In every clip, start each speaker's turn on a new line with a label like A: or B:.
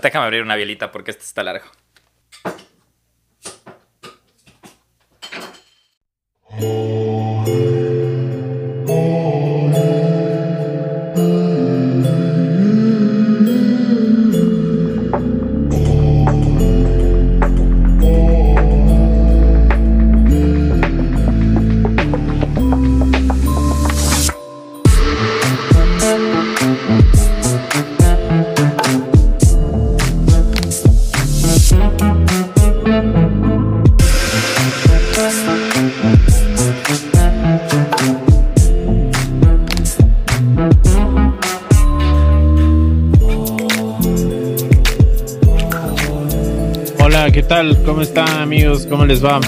A: sea, déjame abrir una bielita porque este está largo.
B: ¿Cómo les va?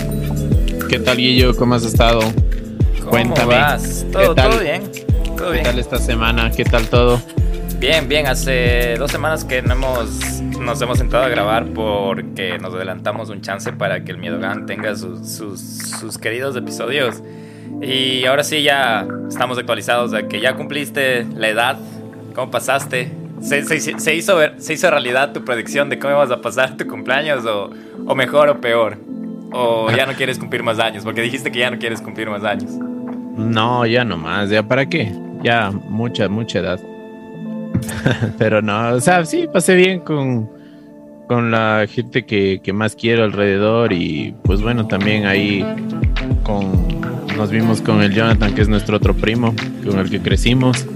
B: ¿Qué tal Guillo? ¿Cómo has estado?
A: ¿Cómo Cuéntame. Vas? ¿Todo, ¿Todo bien? ¿Todo
B: ¿Qué tal esta semana? ¿Qué tal todo?
A: Bien, bien. Hace dos semanas que no hemos, nos hemos sentado a grabar porque nos adelantamos un chance para que el Miedo Gang tenga sus, sus, queridos episodios. Y ahora sí ya estamos actualizados de que ya cumpliste la edad. ¿Cómo pasaste? ¿Se, se, hizo, ¿Se hizo realidad tu predicción de cómo ibas a pasar tu cumpleaños o, o mejor o peor? ¿O ya no quieres cumplir más años? Porque dijiste que ya no quieres cumplir más años.
B: No, ya no más. ¿Ya para qué? Ya mucha, mucha edad. Pero no, o sea, sí, pasé bien con, con la gente que, que, más quiero alrededor y pues bueno, también ahí con, nos vimos con el Jonathan, que es nuestro otro primo, con el que crecimos.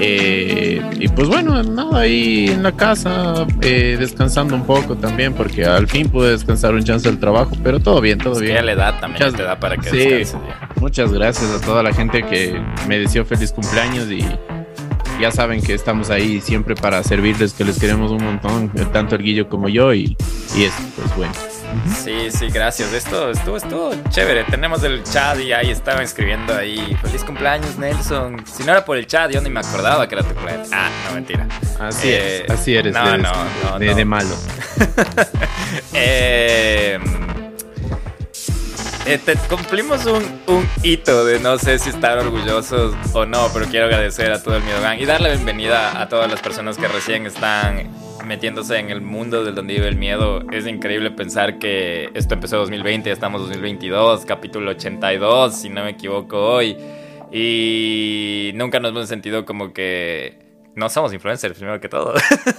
B: Eh, y pues bueno, nada, ahí en la casa, eh, descansando un poco también, porque al fin pude descansar un chance del trabajo, pero todo bien, todo bien.
A: Ya la edad también te da para que sí,
B: Muchas gracias a toda la gente que me deseó feliz cumpleaños y ya saben que estamos ahí siempre para servirles, que les queremos un montón, tanto el Guillo como yo, y, y es pues bueno.
A: Sí, sí, gracias. Esto estuvo, estuvo chévere. Tenemos el chat y ahí estaban escribiendo ahí. Feliz cumpleaños, Nelson. Si no era por el chat, yo ni me acordaba que era tu cumpleaños. Ah, no, mentira.
B: Así es, eh, así eres. No, no, no, de, malo.
A: eh, eh cumplimos un, un, hito de no sé si estar orgullosos o no, pero quiero agradecer a todo el Miedo Gang y darle bienvenida a todas las personas que recién están metiéndose en el mundo del donde vive el miedo. Es increíble pensar que esto empezó en 2020, estamos en 2022, capítulo 82, si no me equivoco hoy. Y nunca nos hemos sentido como que no somos influencers, primero que todo.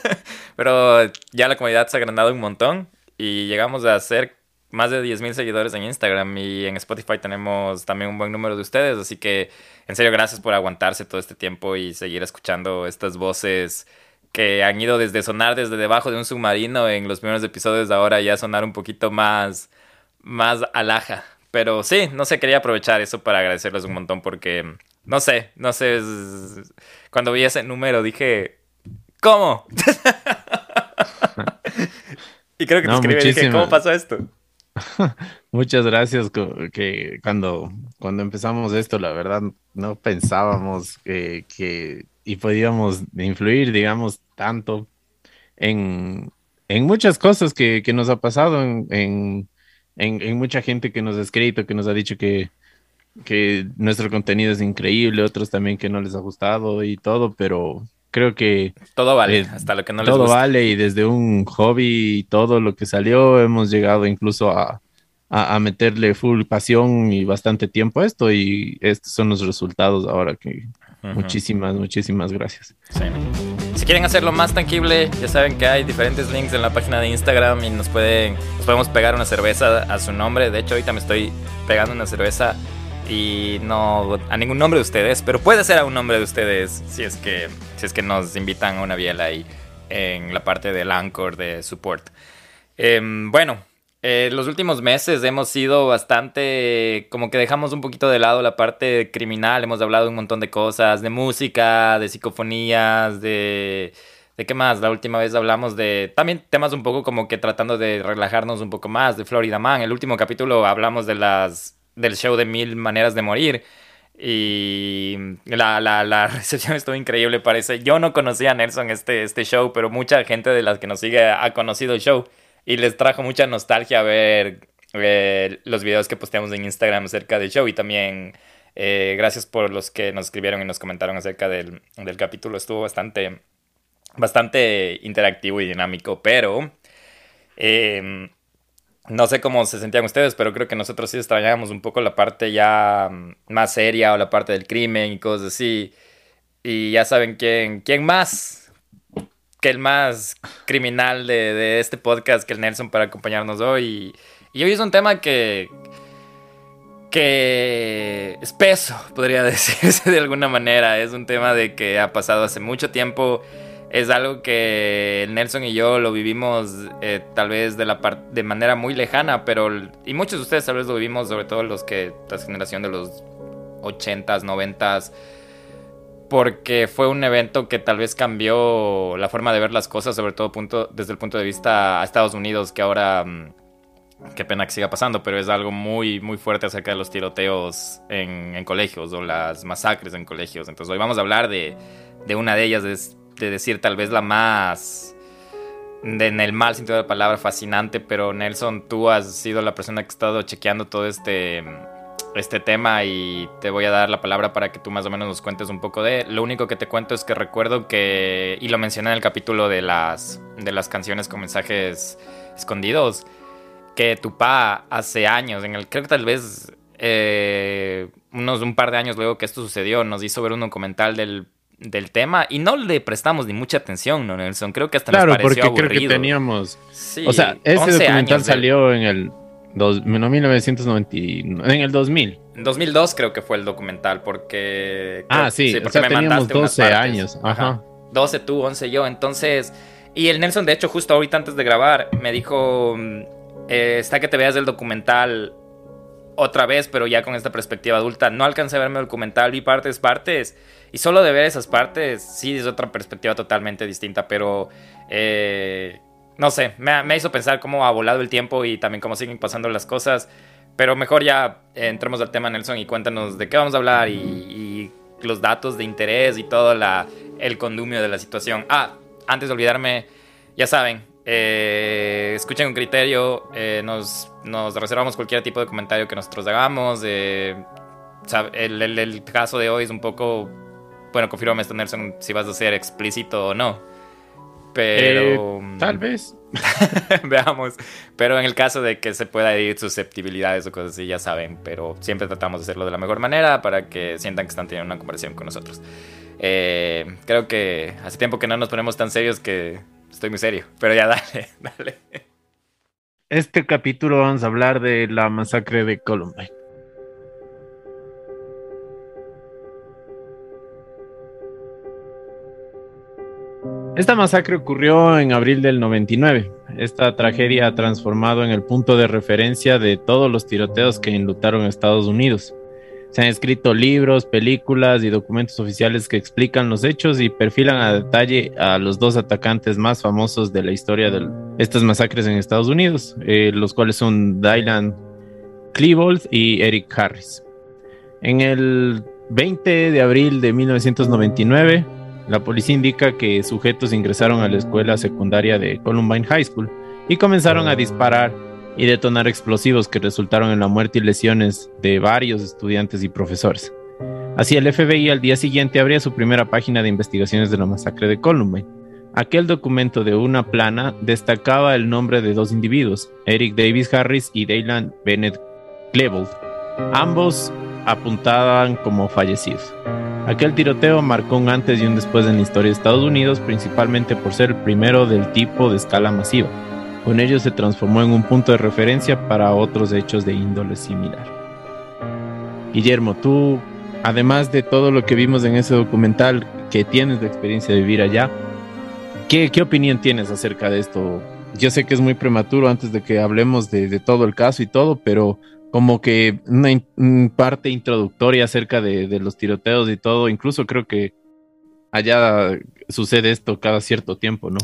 A: Pero ya la comunidad se ha agrandado un montón y llegamos a ser más de 10.000 seguidores en Instagram y en Spotify tenemos también un buen número de ustedes. Así que, en serio, gracias por aguantarse todo este tiempo y seguir escuchando estas voces que han ido desde sonar desde debajo de un submarino en los primeros episodios de ahora ya sonar un poquito más, más alaja. Pero sí, no sé, quería aprovechar eso para agradecerles un montón porque, no sé, no sé, cuando vi ese número dije, ¿cómo? y creo que te escribí y dije, ¿cómo pasó esto?
B: Muchas gracias, que cuando, cuando empezamos esto, la verdad, no pensábamos que, que y podíamos influir, digamos, tanto en, en muchas cosas que, que, nos ha pasado, en, en, en, mucha gente que nos ha escrito, que nos ha dicho que, que nuestro contenido es increíble, otros también que no les ha gustado y todo, pero creo que...
A: Todo vale, hasta lo que no les
B: Todo vale y desde un hobby y todo lo que salió hemos llegado incluso a, a, a, meterle full pasión y bastante tiempo a esto y estos son los resultados ahora que Muchísimas, muchísimas gracias.
A: Si quieren hacerlo más tangible, ya saben que hay diferentes links en la página de Instagram y nos pueden, nos podemos pegar una cerveza a su nombre. De hecho, ahorita me estoy pegando una cerveza y no a ningún nombre de ustedes, pero puede ser a un nombre de ustedes si es que, si es que nos invitan a una biela ahí en la parte del Anchor de support. Em, bueno, eh, los últimos meses hemos sido bastante, como que dejamos un poquito de lado la parte criminal, hemos hablado un montón de cosas, de música, de psicofonías, de... ¿De qué más? La última vez hablamos de también temas un poco como que tratando de relajarnos un poco más, de Florida Man. El último capítulo hablamos de las, del show de Mil Maneras de Morir. Y la, la, la recepción estuvo increíble, parece. Yo no conocía a Nelson este, este show, pero mucha gente de las que nos sigue ha conocido el show y les trajo mucha nostalgia ver eh, los videos que posteamos en Instagram acerca del show y también eh, gracias por los que nos escribieron y nos comentaron acerca del, del capítulo. Estuvo bastante, bastante interactivo y dinámico, pero em, no sé cómo se sentían ustedes, pero creo que nosotros sí extrañábamos un poco la parte ya mm, más seria o la parte del crimen y cosas así. Y ya saben quién, quién más que el más criminal de, este podcast, que el Nelson, para acompañarnos hoy. Y, hoy es un tema que, que espeso, podría decirse de alguna manera. Es un tema de que ha pasado hace mucho tiempo es algo que Nelson y yo lo vivimos eh, tal vez de, la de manera muy lejana, pero y muchos de ustedes tal vez lo vivimos, sobre todo los que la generación de los 80s, 90s, porque fue un evento que tal vez cambió la forma de ver las cosas, sobre todo punto, desde el punto de vista a Estados Unidos, que ahora mm, qué pena que siga pasando, pero es algo muy, muy fuerte acerca de los tiroteos en, colegios o las masacres en colegios. Entonces hoy vamos a hablar de, de una de ellas, de de decir tal vez la más, en el mal sentido de la palabra, fascinante, pero Nelson, tú has sido la persona que ha estado chequeando todo este, este tema y te voy a dar la palabra para que tú más o menos nos cuentes un poco de... Lo único que te cuento es que recuerdo que, y lo mencioné en el capítulo de las, de las canciones con mensajes escondidos, que tu pa hace años, en el creo que tal vez eh, unos un par de años luego que esto sucedió, nos hizo ver un documental del del tema y no le prestamos ni mucha atención, ¿no, Nelson? Creo que hasta
B: claro, nos pareció porque creo que teníamos... o sea, ese documental salió en el... Dos, no, 1990, en el 2000.
A: En 2002 creo que fue el documental, porque...
B: Ah, sí, porque o sea, me teníamos 12 años. Ajá.
A: 12 tú, 11 yo, entonces... Y el Nelson, de hecho, justo ahorita antes de grabar, me dijo, mm, eh, está que te veas el documental otra vez, pero ya con esta perspectiva adulta. No alcancé a verme el documental, vi partes, partes. Y solo de ver esas partes, sí es otra perspectiva totalmente distinta, pero eh, no sé, me, hizo pensar cómo ha volado el tiempo y también cómo siguen pasando las cosas. Pero mejor ya entremos al tema, Nelson, y cuéntanos de qué vamos a hablar y, los datos de interés y todo el condumio de la situación. Ah, antes de olvidarme, ya saben, eh, escuchen un criterio, eh, nos, nos, reservamos cualquier tipo de comentario que nosotros hagamos. el, el, caso de hoy es un poco bueno, confírmame esto, Nelson, si vas a ser explícito o no. Pero.
B: Eh, tal vez.
A: Veamos. Pero en el caso de que se pueda ir susceptibilidades o cosas así, ya saben. Pero siempre tratamos de hacerlo de la mejor manera para que sientan que están teniendo una conversación con nosotros. Eh, creo que hace tiempo que no nos ponemos tan serios que estoy muy serio. Pero ya dale, dale.
B: Este capítulo vamos a hablar de la masacre de Columbine. Esta masacre ocurrió en abril del 99. Esta tragedia ha transformado en el punto de referencia de todos los tiroteos que enlutaron Estados Unidos. Se han escrito libros, películas y documentos oficiales que explican los hechos y perfilan a detalle a los dos atacantes más famosos de la historia de estas masacres en Estados Unidos, eh, los cuales son Dylan Klebold y Eric Harris. En el 20 de abril de 1999, la policía indica que sujetos ingresaron a la escuela secundaria de Columbine High School y comenzaron a disparar y detonar explosivos que resultaron en la muerte y lesiones de varios estudiantes y profesores. Así el FBI al día siguiente abría su primera página de investigaciones de la masacre de Columbine. Aquel documento de una plana destacaba el nombre de dos individuos, Eric Davis Harris y Daylan Bennett Klebold. Ambos apuntaban como fallecidos. Aquel tiroteo marcó un antes y un después en la historia de Estados Unidos, principalmente por ser el primero del tipo de escala masiva. Con ello se transformó en un punto de referencia para otros hechos de índole similar. Guillermo, tú, además de todo lo que vimos en ese documental, que tienes la experiencia de vivir allá, ¿qué, opinión tienes acerca de esto? Yo sé que es muy prematuro antes de que hablemos de todo el caso y todo, pero como que una parte introductoria acerca de, los tiroteos y todo. Incluso creo que allá sucede esto cada cierto tiempo, ¿no?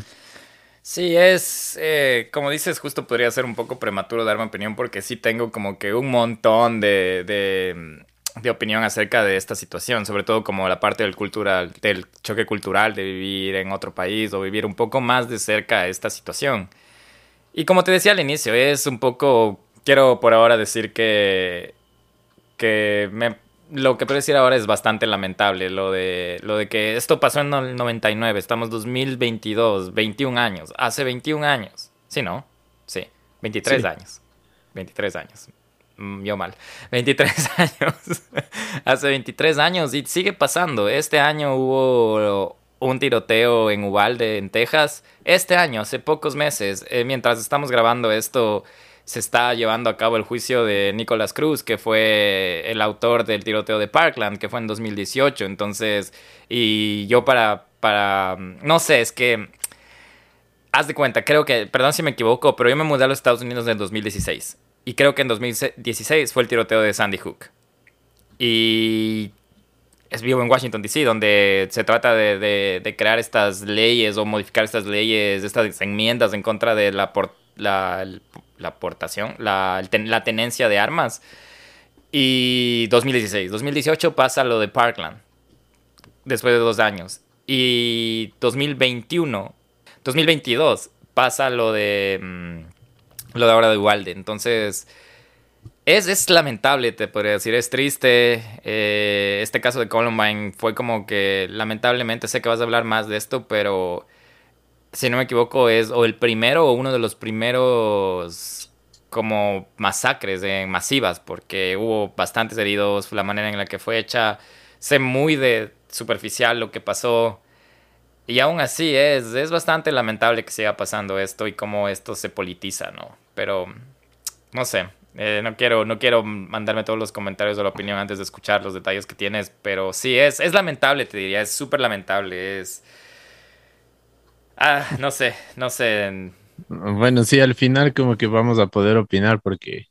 A: Sí, es, eh, como dices, justo podría ser un poco prematuro darme opinión porque sí tengo como que un montón de, de, opinión acerca de esta situación, sobre todo como la parte del cultural, del choque cultural de vivir en otro país o vivir un poco más de cerca esta situación. Y como te decía al inicio, es un poco quiero por ahora decir que, que me, lo que puedo decir ahora es bastante lamentable. Lo de, lo de que esto pasó en el 99, estamos 2022, 21 años. Hace 21 años. Sí, ¿no? Sí, 23 años. 23 años. Mm, yo mal. 23 años. Hace 23 años y sigue pasando. Este año hubo un tiroteo en Uvalde, en Texas. Este año, hace pocos meses, eh, mientras estamos grabando esto, se está llevando a cabo el juicio de Nicolás Cruz, que fue el autor del tiroteo de Parkland, que fue en 2018. Entonces, y yo para, para, no sé, es que, haz de cuenta, creo que, perdón si me equivoco, pero yo me mudé a los Estados Unidos en 2016. Y creo que en 2016 fue el tiroteo de Sandy Hook. Y es vivo en Washington, D.C., donde se trata de, crear estas leyes o modificar estas leyes, estas enmiendas en contra de la, la, la aportación, la, la tenencia de armas. Y 2016. 2018 pasa lo de Parkland. Después de dos años. Y 2021. 2022 pasa lo de. Mm, lo de ahora de Uvalde. Entonces. Es, es, lamentable, te podría decir, es triste. Eh, este caso de Columbine fue como que, lamentablemente, sé que vas a hablar más de esto, pero si no me equivoco, es o el primero o uno de los primeros como masacres masivas, porque hubo bastantes heridos, la manera en la que fue hecha, sé muy de superficial lo que pasó. Y aún así es, es bastante lamentable que siga pasando esto y cómo esto se politiza, ¿no? Pero, no sé, eh, no, quiero, no quiero mandarme todos los comentarios o la opinión antes de escuchar los detalles que tienes, pero sí, es, es lamentable, te diría, es súper lamentable, Ah, no sé, no sé.
B: Bueno, sí, al final como que vamos a poder opinar porque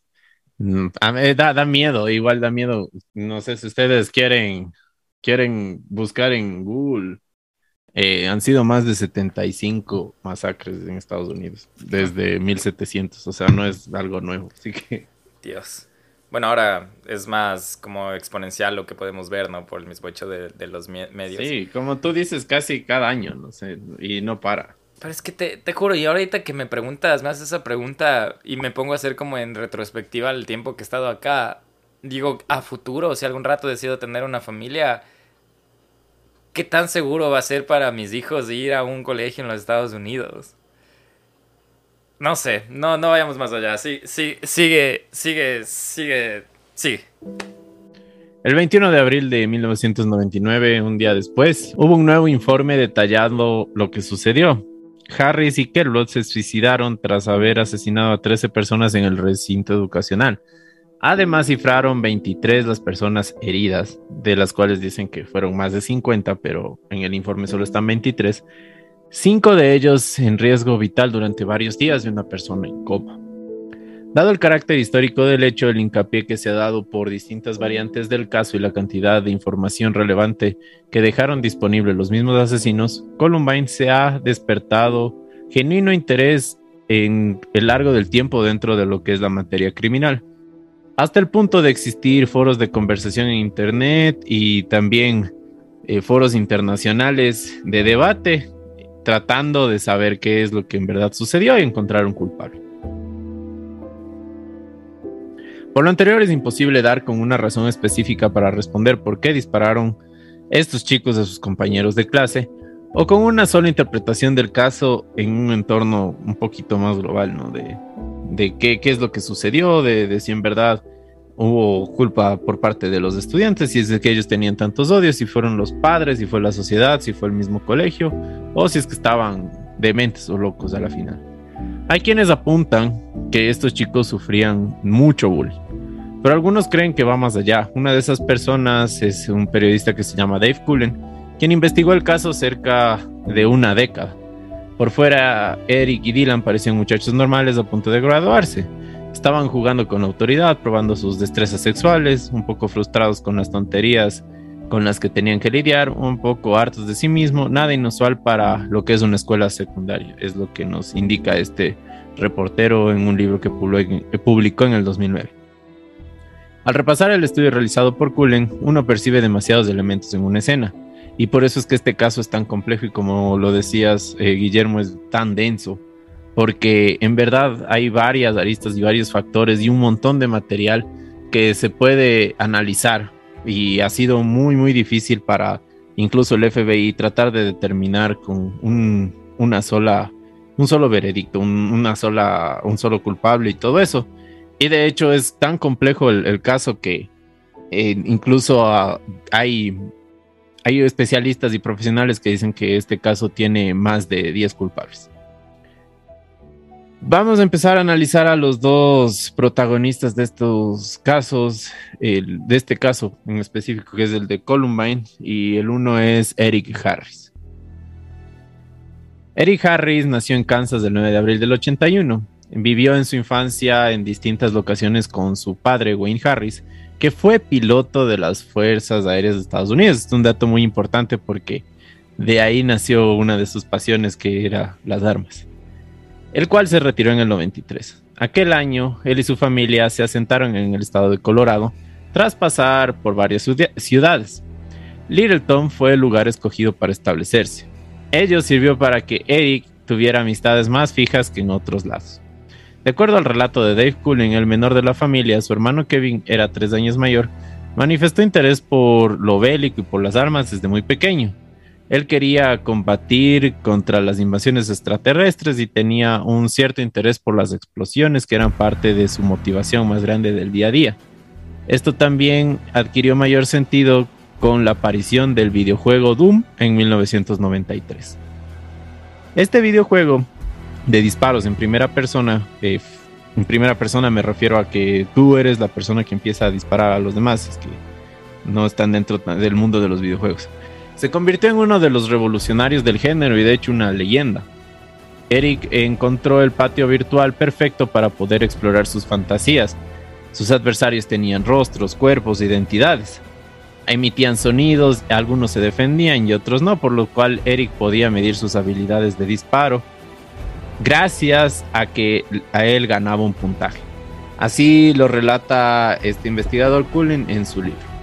B: mm, da, da miedo, igual da miedo. No sé si ustedes quieren, quieren buscar en Google. Eh, han sido más de 75 masacres en Estados Unidos desde 1700, o sea, no es algo nuevo, así que...
A: Dios. Bueno, ahora es más como exponencial lo que podemos ver, ¿no? Por el mismo hecho de, los medios.
B: Sí, como tú dices, casi cada año, no sé, y no para.
A: Pero es que te, te juro, y ahorita que me preguntas, me haces esa pregunta y me pongo a hacer como en retrospectiva el tiempo que he estado acá, digo, a futuro, si algún rato decido tener una familia, ¿qué tan seguro va a ser para mis hijos ir a un colegio en los Estados Unidos? No sé, no, no vayamos más allá. Sí, sí, sigue, sigue, sigue, sigue.
B: El 21 de abril de 1999, un día después, hubo un nuevo informe detallando lo que sucedió. Harris y Kerlot se suicidaron tras haber asesinado a 13 personas en el recinto educacional. Además, cifraron 23 las personas heridas, de las cuales dicen que fueron más de 50, pero en el informe solo están 23 cinco de ellos en riesgo vital durante varios días y una persona en coma. Dado el carácter histórico del hecho, el hincapié que se ha dado por distintas variantes del caso y la cantidad de información relevante que dejaron disponible los mismos asesinos, Columbine se ha despertado genuino interés en el largo del tiempo dentro de lo que es la materia criminal, hasta el punto de existir foros de conversación en Internet y también eh, foros internacionales de debate tratando de saber qué es lo que en verdad sucedió y encontrar un culpable. Por lo anterior es imposible dar con una razón específica para responder por qué dispararon estos chicos a sus compañeros de clase o con una sola interpretación del caso en un entorno un poquito más global, ¿no? De, qué, es lo que sucedió, de, de si en verdad hubo culpa por parte de los estudiantes, si es que ellos tenían tantos odios, si fueron los padres, si fue la sociedad, si fue el mismo colegio, o si es que estaban dementes o locos a la final. Hay quienes apuntan que estos chicos sufrían mucho bullying, pero algunos creen que va más allá. Una de esas personas es un periodista que se llama Dave Cullen, quien investigó el caso cerca de una década. Por fuera, Eric y Dylan parecían muchachos normales a punto de graduarse Estaban jugando con autoridad, probando sus destrezas sexuales, un poco frustrados con las tonterías con las que tenían que lidiar, un poco hartos de sí mismo, nada inusual para lo que es una escuela secundaria, es lo que nos indica este reportero en un libro que publicó en el 2009. Al repasar el estudio realizado por Cullen, uno percibe demasiados elementos en una escena, y por eso es que este caso es tan complejo y como lo decías, eh, Guillermo, es tan denso, porque en verdad hay varias aristas y varios factores y un montón de material que se puede analizar y ha sido muy, muy difícil para incluso el FBI tratar de determinar con un, una sola, un solo veredicto, una sola, un solo culpable y todo eso. Y de hecho es tan complejo el, caso que eh, incluso ah, hay, hay especialistas y profesionales que dicen que este caso tiene más de 10 culpables. Vamos a empezar a analizar a los dos protagonistas de estos casos, de este caso en específico, que es el de Columbine, y el uno es Eric Harris. Eric Harris nació en Kansas el 9 de abril del 81. Vivió en su infancia en distintas locaciones con su padre, Wayne Harris, que fue piloto de las Fuerzas Aéreas de Estados Unidos. Es un dato muy importante porque de ahí nació una de sus pasiones, que era las armas el cual se retiró en el 93. Aquel año, él y su familia se asentaron en el estado de Colorado tras pasar por varias ciudades. Littleton fue el lugar escogido para establecerse. Ello sirvió para que Eric tuviera amistades más fijas que en otros lados. De acuerdo al relato de Dave Cullen, el menor de la familia, su hermano Kevin era tres años mayor, manifestó interés por lo bélico y por las armas desde muy pequeño. Él quería combatir contra las invasiones extraterrestres y tenía un cierto interés por las explosiones que eran parte de su motivación más grande del día a día. Esto también adquirió mayor sentido con la aparición del videojuego Doom en 1993. Este videojuego de disparos en primera persona, eh, en primera persona me refiero a que tú eres la persona que empieza a disparar a los demás, es que no están dentro del mundo de los videojuegos se convirtió en uno de los revolucionarios del género y de hecho una leyenda. Eric encontró el patio virtual perfecto para poder explorar sus fantasías. Sus adversarios tenían rostros, cuerpos, identidades. Emitían sonidos, algunos se defendían y otros no, por lo cual Eric podía medir sus habilidades de disparo, gracias a que a él ganaba un puntaje. Así lo relata este investigador Cullen en su libro.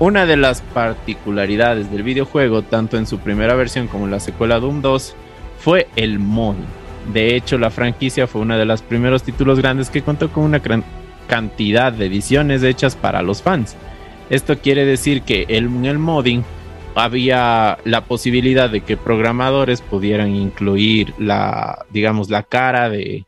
B: Una de las particularidades del videojuego, tanto en su primera versión como en la secuela Doom 2, fue el modding. De hecho, la franquicia fue uno de los primeros títulos grandes que contó con una gran cantidad de ediciones hechas para los fans. Esto quiere decir que en el modding había la posibilidad de que programadores pudieran incluir la, digamos, la cara de,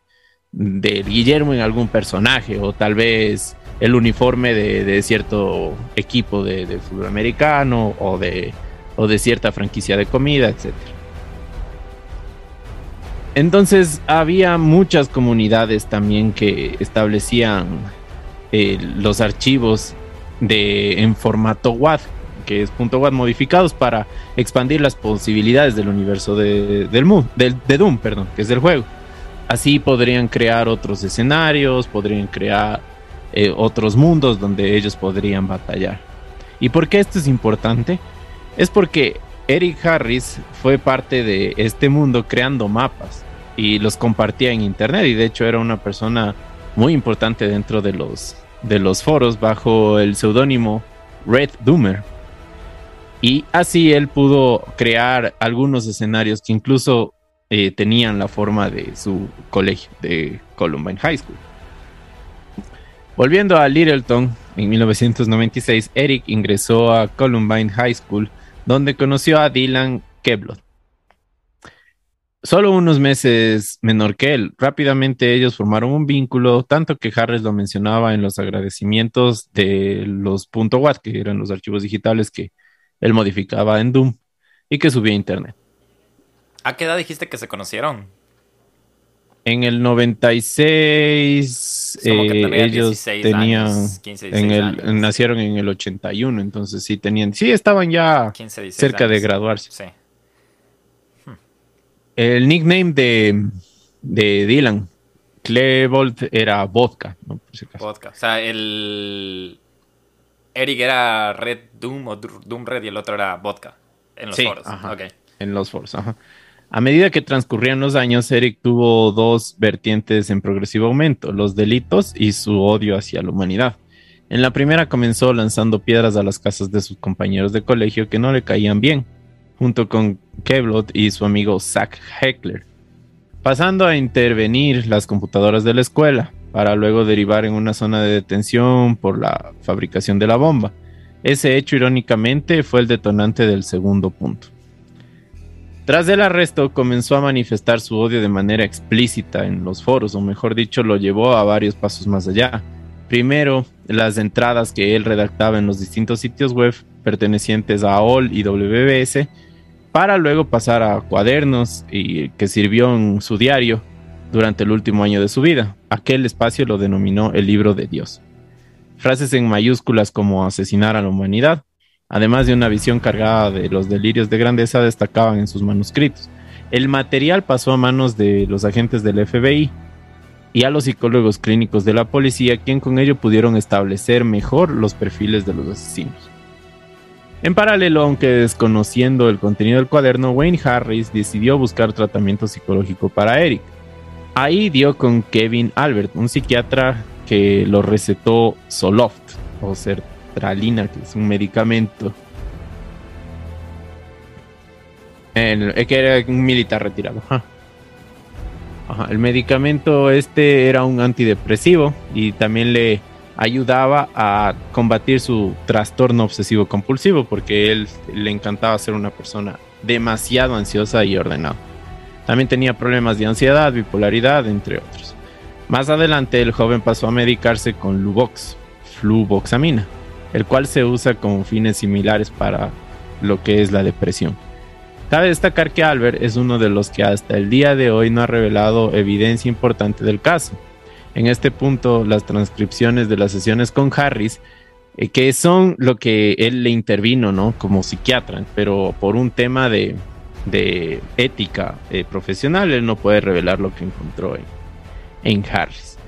B: de Guillermo en algún personaje o tal vez el uniforme de, cierto equipo de, fútbol americano o de, o de cierta franquicia de comida, etc. Entonces había muchas comunidades también que establecían eh, los archivos de, en formato WAD, que es .WAD modificados para expandir las posibilidades del universo de, del, de Doom, perdón, que es del juego. Así podrían crear otros escenarios, podrían crear eh, otros mundos donde ellos podrían batallar. ¿Y por qué esto es importante? Es porque Eric Harris fue parte de este mundo creando mapas y los compartía en internet y de hecho era una persona muy importante dentro de los, de los foros bajo el seudónimo Red Doomer. Y así él pudo crear algunos escenarios que incluso eh, tenían la forma de su colegio, de Columbine High School. Volviendo a Littleton, en 1996, Eric ingresó a Columbine High School, donde conoció a Dylan Keblot. Solo unos meses menor que él, rápidamente ellos formaron un vínculo, tanto que Harris lo mencionaba en los agradecimientos de los .wat, que eran los archivos digitales que él modificaba en Doom y que subía a internet.
A: ¿A qué edad dijiste que se conocieron?
B: En el 96 eh, ellos tenían en el nacieron en el 81, entonces sí tenían, sí estaban ya cerca de graduarse. Hmm. El nickname de, de Dylan Clebold era Vodka,
A: Vodka. O sea, el Eric era Red Doom o Doom Red y el otro era Vodka en los foros.
B: En los foros, ajá. A medida que transcurrían los años, Eric tuvo dos vertientes en progresivo aumento, los delitos y su odio hacia la humanidad. En la primera comenzó lanzando piedras a las casas de sus compañeros de colegio que no le caían bien, junto con Kevlot y su amigo Zach Heckler, pasando a intervenir las computadoras de la escuela, para luego derivar en una zona de detención por la fabricación de la bomba. Ese hecho, irónicamente, fue el detonante del segundo punto. Tras el arresto, comenzó a manifestar su odio de manera explícita en los foros, o mejor dicho, lo llevó a varios pasos más allá. Primero, las entradas que él redactaba en los distintos sitios web pertenecientes a OL y WBS, para luego pasar a cuadernos y que sirvió en su diario durante el último año de su vida. Aquel espacio lo denominó el libro de Dios. Frases en mayúsculas como asesinar a la humanidad, además de una visión cargada de los delirios de grandeza, destacaban en sus manuscritos. El material pasó a manos de los agentes del FBI, y a los psicólogos clínicos de la policía, quien con ello pudieron establecer mejor los perfiles de los asesinos. En paralelo, aunque desconociendo el contenido del cuaderno, Wayne Harris decidió buscar tratamiento psicológico para Eric. Ahí dio con Kevin Albert, un psiquiatra que lo recetó Soloft o que es un medicamento. El, que era un militar retirado el medicamento este era un antidepresivo y también le ayudaba a combatir su trastorno obsesivo compulsivo porque él le encantaba ser una persona demasiado ansiosa y ordenada. También tenía problemas de ansiedad, bipolaridad, entre otros. Más adelante el joven pasó a medicarse con Luvox, fluvoxamina, el cual se usa con fines similares para lo que es la depresión. Cabe destacar que Albert es uno de los que hasta el día de hoy no ha revelado evidencia importante del caso. En este punto, las transcripciones de las sesiones con Harris, eh, que son lo que él le intervino, ¿no? Como psiquiatra, pero por un tema de, ética eh, profesional, él no puede revelar lo que encontró en, en Harris.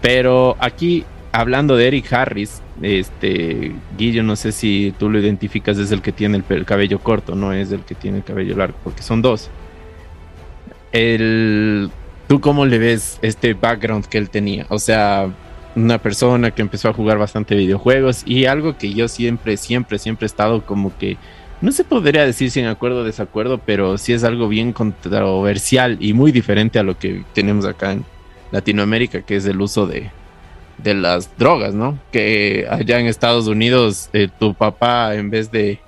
B: Pero aquí, hablando de Eric Harris, este, Guillo, no sé si tú lo identificas, es el que tiene el, cabello corto, no es el que tiene el cabello largo, porque son dos. El, ¿Tú cómo le ves este background que él tenía? O sea, una persona que empezó a jugar bastante videojuegos y algo que yo siempre, siempre, siempre he estado como que, no se podría decir sin acuerdo o desacuerdo, pero sí es algo bien controversial y muy diferente a lo que tenemos acá en Latinoamérica, que es el uso de, de las drogas, ¿no? Que allá en Estados Unidos eh, tu papá en vez de,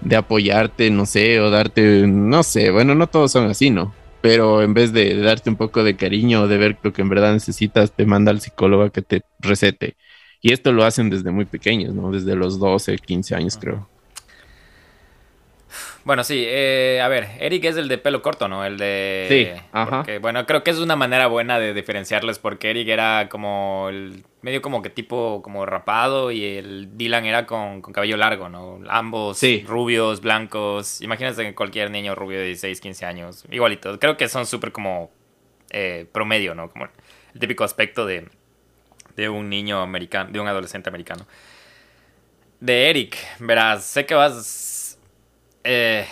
B: de apoyarte, no sé, o darte, no sé, bueno, no todos son así, ¿no? Pero en vez de, darte un poco de cariño o de ver lo que en verdad necesitas, te manda al psicólogo a que te recete. Y esto lo hacen desde muy pequeños, ¿no? Desde los 12, 15 años, creo.
A: Bueno, sí, eh, a ver, Eric es el de pelo corto, ¿no? El de...
B: Sí, ajá.
A: bueno, creo que es una manera buena de diferenciarles porque Eric era como el medio como que tipo como rapado y el Dylan era con, cabello largo, ¿no? Ambos rubios, blancos. Imagínense que cualquier niño rubio de 16, 15 años, igualito. Creo que son súper como eh, promedio, ¿no? Como el típico aspecto de, de un niño americano, de un adolescente americano. De Eric, verás, sé que vas eh,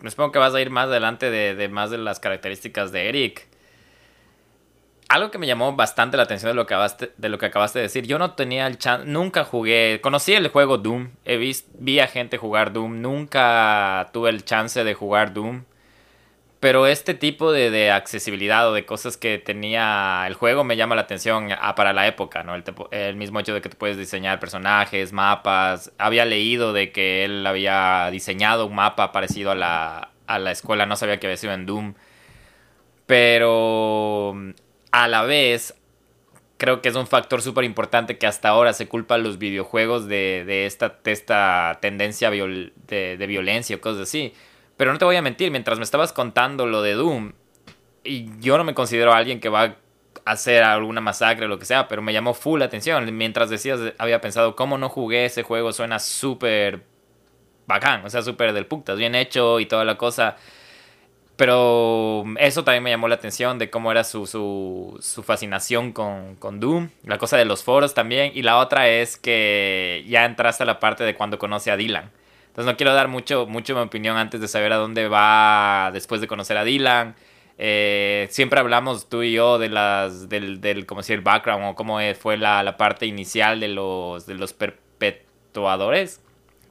A: me supongo que vas a ir más adelante de, más de las características de Eric. Algo que me llamó bastante la atención de lo que acabaste de, lo que acabaste de decir. Yo no tenía el chance, nunca jugué, conocí el juego Doom, he vi a gente jugar Doom, nunca tuve el chance de jugar Doom. Pero este tipo de, accesibilidad o de cosas que tenía el juego me llama la atención para la época, ¿no? El, mismo hecho de que tú puedes diseñar personajes, mapas. Había leído de que él había diseñado un mapa parecido a la, a la escuela, no sabía que había sido en Doom. Pero a la vez, creo que es un factor súper importante que hasta ahora se culpa a los videojuegos de, esta, esta tendencia de, de violencia o cosas así pero no te voy a mentir, mientras me estabas contando lo de Doom, y yo no me considero alguien que va a hacer alguna masacre o lo que sea, pero me llamó full atención. Mientras decías, había pensado, ¿cómo no jugué ese juego? Suena súper bacán, o sea, súper del putas, bien hecho y toda la cosa. Pero eso también me llamó la atención de cómo era su, su, su, fascinación con, con, Doom. La cosa de los foros también. Y la otra es que ya entraste a la parte de cuando conoce a Dylan. Entonces no quiero dar mucho, mucho mi opinión antes de saber a dónde va después de conocer a Dylan. Eh, siempre hablamos tú y yo de las, del, del como si el background o cómo fue la, la, parte inicial de los, de los perpetuadores.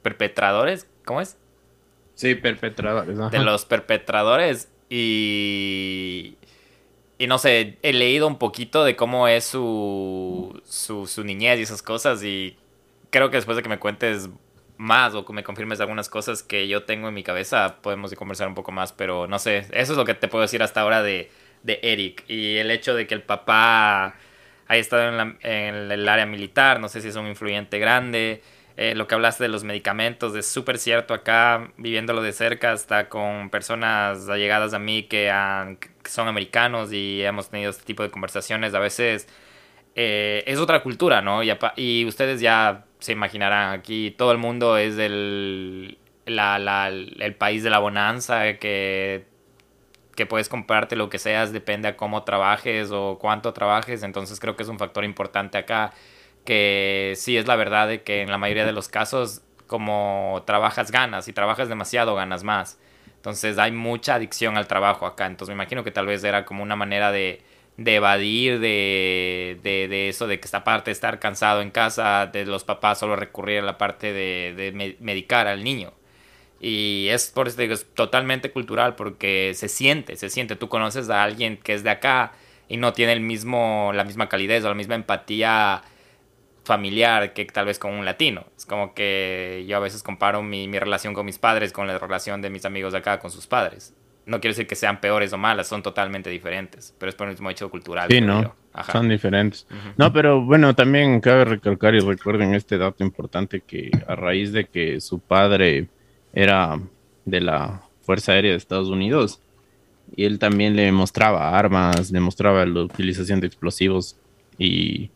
A: Perpetradores, ¿cómo es?
B: Sí, perpetradores.
A: De los perpetradores. Y, y no sé, he leído un poquito de cómo es su, su, su niñez y esas cosas. Y creo que después de que me cuentes más o que me confirmes algunas cosas que yo tengo en mi cabeza, podemos conversar un poco más, pero no sé, eso es lo que te puedo decir hasta ahora de, de Eric y el hecho de que el papá haya estado en, en el área militar, no sé si es un influyente grande. Eh, lo que hablaste de los medicamentos es súper cierto acá, viviéndolo de cerca, hasta con personas allegadas a mí que, son americanos y hemos tenido este tipo de conversaciones. A veces eh, es otra cultura, ¿no? Y, ustedes ya se imaginarán, aquí todo el mundo es el, el país de la bonanza, que, que puedes comprarte lo que seas, depende a cómo trabajes o cuánto trabajes. Entonces creo que es un factor importante acá que sí es la verdad de que en la mayoría de los casos como trabajas ganas y trabajas demasiado ganas más. Entonces hay mucha adicción al trabajo acá. Entonces me imagino que tal vez era como una manera de, de evadir de, de, eso, de que esta parte de estar cansado en casa, de los papás solo recurrir a la parte de, de medicar al niño. Y es por eso digo, es totalmente cultural porque se siente, se siente. Tú conoces a alguien que es de acá y no tiene el mismo, la misma calidez o la misma empatía familiar que tal vez con un latino. Es como que yo a veces comparo mi, mi, relación con mis padres con la relación de mis amigos de acá con sus padres. No quiero decir que sean peores o malas, son totalmente diferentes, pero es por el mismo hecho cultural.
B: Sí, ¿no? Son diferentes. No, pero bueno, también cabe recalcar y recuerden este dato importante que a raíz de que su padre era de la Fuerza Aérea de Estados Unidos, y él también le mostraba armas, le mostraba la utilización de explosivos y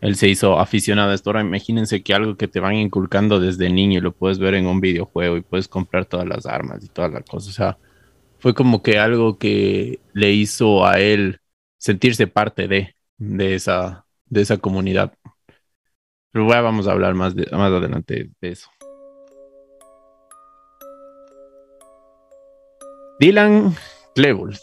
B: él se hizo aficionado a esto. Ahora imagínense que algo que te van inculcando desde niño y lo puedes ver en un videojuego y puedes comprar todas las armas y todas las cosas. O sea, fue como que algo que le hizo a él sentirse parte de, de, esa, de esa comunidad. Pero vamos a hablar más, más adelante de eso. Dylan Klebold.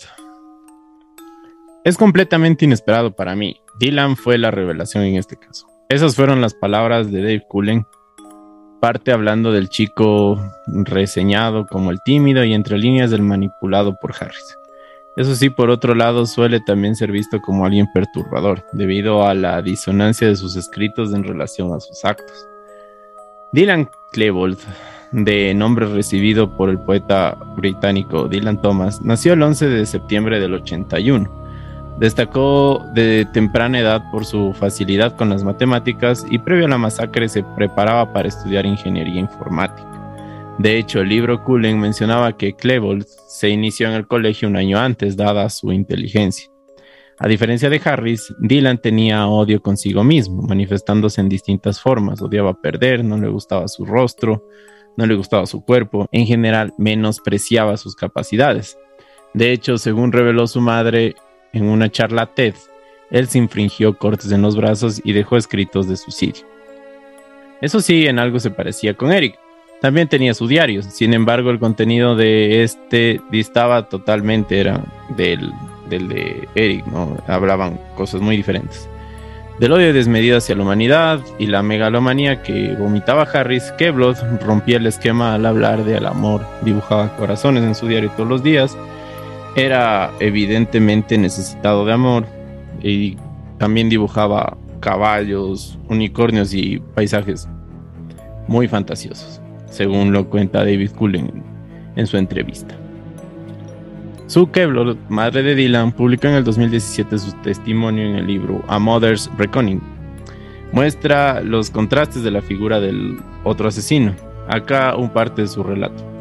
B: Es completamente inesperado para mí. Dylan fue la revelación en este caso. Esas fueron las palabras de Dave Cullen, parte hablando del chico reseñado como el tímido y entre líneas del manipulado por Harris. Eso sí, por otro lado, suele también ser visto como alguien perturbador, debido a la disonancia de sus escritos en relación a sus actos. Dylan Klebold, de nombre recibido por el poeta británico Dylan Thomas, nació el 11 de septiembre del 81 Destacó de temprana edad por su facilidad con las matemáticas y previo a la masacre se preparaba para estudiar ingeniería informática. De hecho, el libro Cullen mencionaba que Klebold se inició en el colegio un año antes, dada su inteligencia. A diferencia de Harris, Dylan tenía odio consigo mismo, manifestándose en distintas formas. Odiaba perder, no le gustaba su rostro, no le gustaba su cuerpo, en general menospreciaba sus capacidades. De hecho, según reveló su madre, en una charla TED, él se infringió cortes en los brazos y dejó escritos de suicidio. Eso sí, en algo se parecía con Eric. También tenía su diario, sin embargo el contenido de este distaba totalmente, era del, del de Eric, ¿no? Hablaban cosas muy diferentes. Del odio desmedido hacia la humanidad y la megalomanía que vomitaba Harris, Keblod rompía el esquema al hablar de al amor, dibujaba corazones en su diario todos los días era evidentemente necesitado de amor y también dibujaba caballos, unicornios y paisajes muy fantasiosos, según lo cuenta David Cullen en su entrevista. Sue Kevlar, madre de Dylan, publicó en el 2017 su testimonio en el libro A Mother's Reckoning. Muestra los contrastes de la figura del otro asesino. Acá un parte de su relato.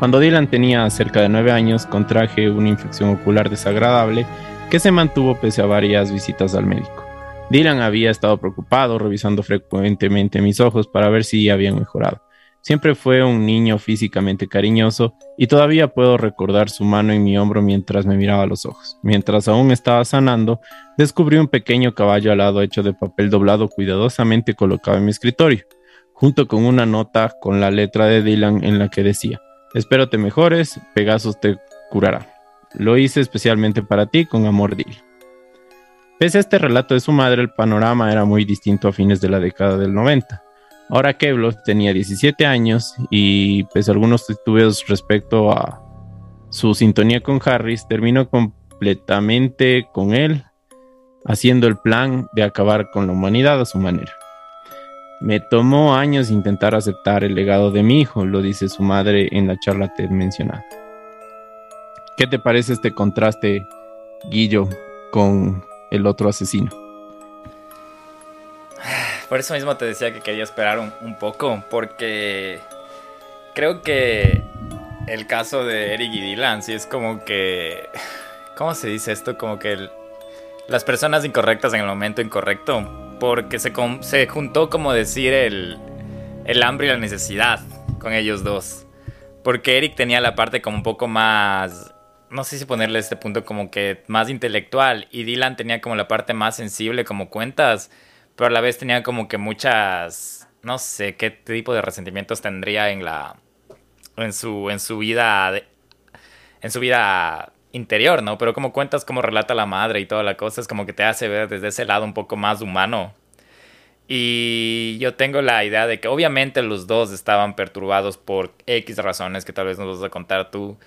B: Cuando Dylan tenía cerca de nueve años, contraje una infección ocular desagradable que se mantuvo pese a varias visitas al médico. Dylan había estado preocupado, revisando frecuentemente mis ojos para ver si habían mejorado. Siempre fue un niño físicamente cariñoso y todavía puedo recordar su mano en mi hombro mientras me miraba a los ojos. Mientras aún estaba sanando, descubrí un pequeño caballo alado hecho de papel doblado cuidadosamente colocado en mi escritorio, junto con una nota con la letra de Dylan en la que decía, Espero te mejores, Pegasus te curará. Lo hice especialmente para ti, con amor Dil. Pese a este relato de su madre, el panorama era muy distinto a fines de la década del 90. Ahora Kevlos tenía 17 años y pese a algunos titubeos respecto a su sintonía con Harris, terminó completamente con él, haciendo el plan de acabar con la humanidad a su manera. Me tomó años intentar aceptar el legado de mi hijo, lo dice su madre en la charla te mencionada. ¿Qué te parece este contraste, Guillo, con el otro asesino?
A: Por eso mismo te decía que quería esperar un, poco, porque creo que el caso de Eric y Dylan sí es como que... ¿Cómo se dice esto? Como que las personas incorrectas en el momento incorrecto porque se, se juntó como decir el, el hambre y la necesidad con ellos dos. Porque Eric tenía la parte como un poco más, no sé si ponerle este punto como que más intelectual y Dylan tenía como la parte más sensible como cuentas, pero a la vez tenía como que muchas, no sé qué tipo de resentimientos tendría en la, en su, en su vida, en su vida interior, ¿no? Pero como cuentas como relata la madre y toda la cosa, es como que te hace ver desde ese lado un poco más humano. Y yo tengo la idea de que obviamente los dos estaban perturbados por X razones que tal vez nos vas a contar tú.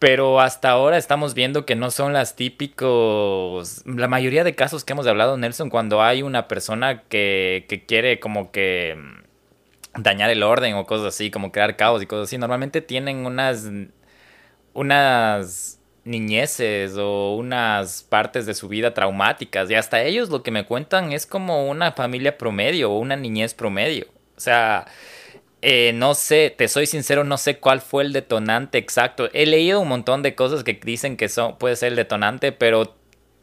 A: Pero hasta ahora estamos viendo que no son las típicos... La mayoría de casos que hemos hablado, Nelson, cuando hay una persona que, que quiere como que dañar el orden o cosas así, como crear caos y cosas así, normalmente tienen unas... unas niñeces o unas partes de su vida traumáticas y hasta ellos lo que me cuentan es como una familia promedio o una niñez promedio. O sea, eh, no sé, te soy sincero, no sé cuál fue el detonante exacto. He leído un montón de cosas que dicen que son, puede ser el detonante, pero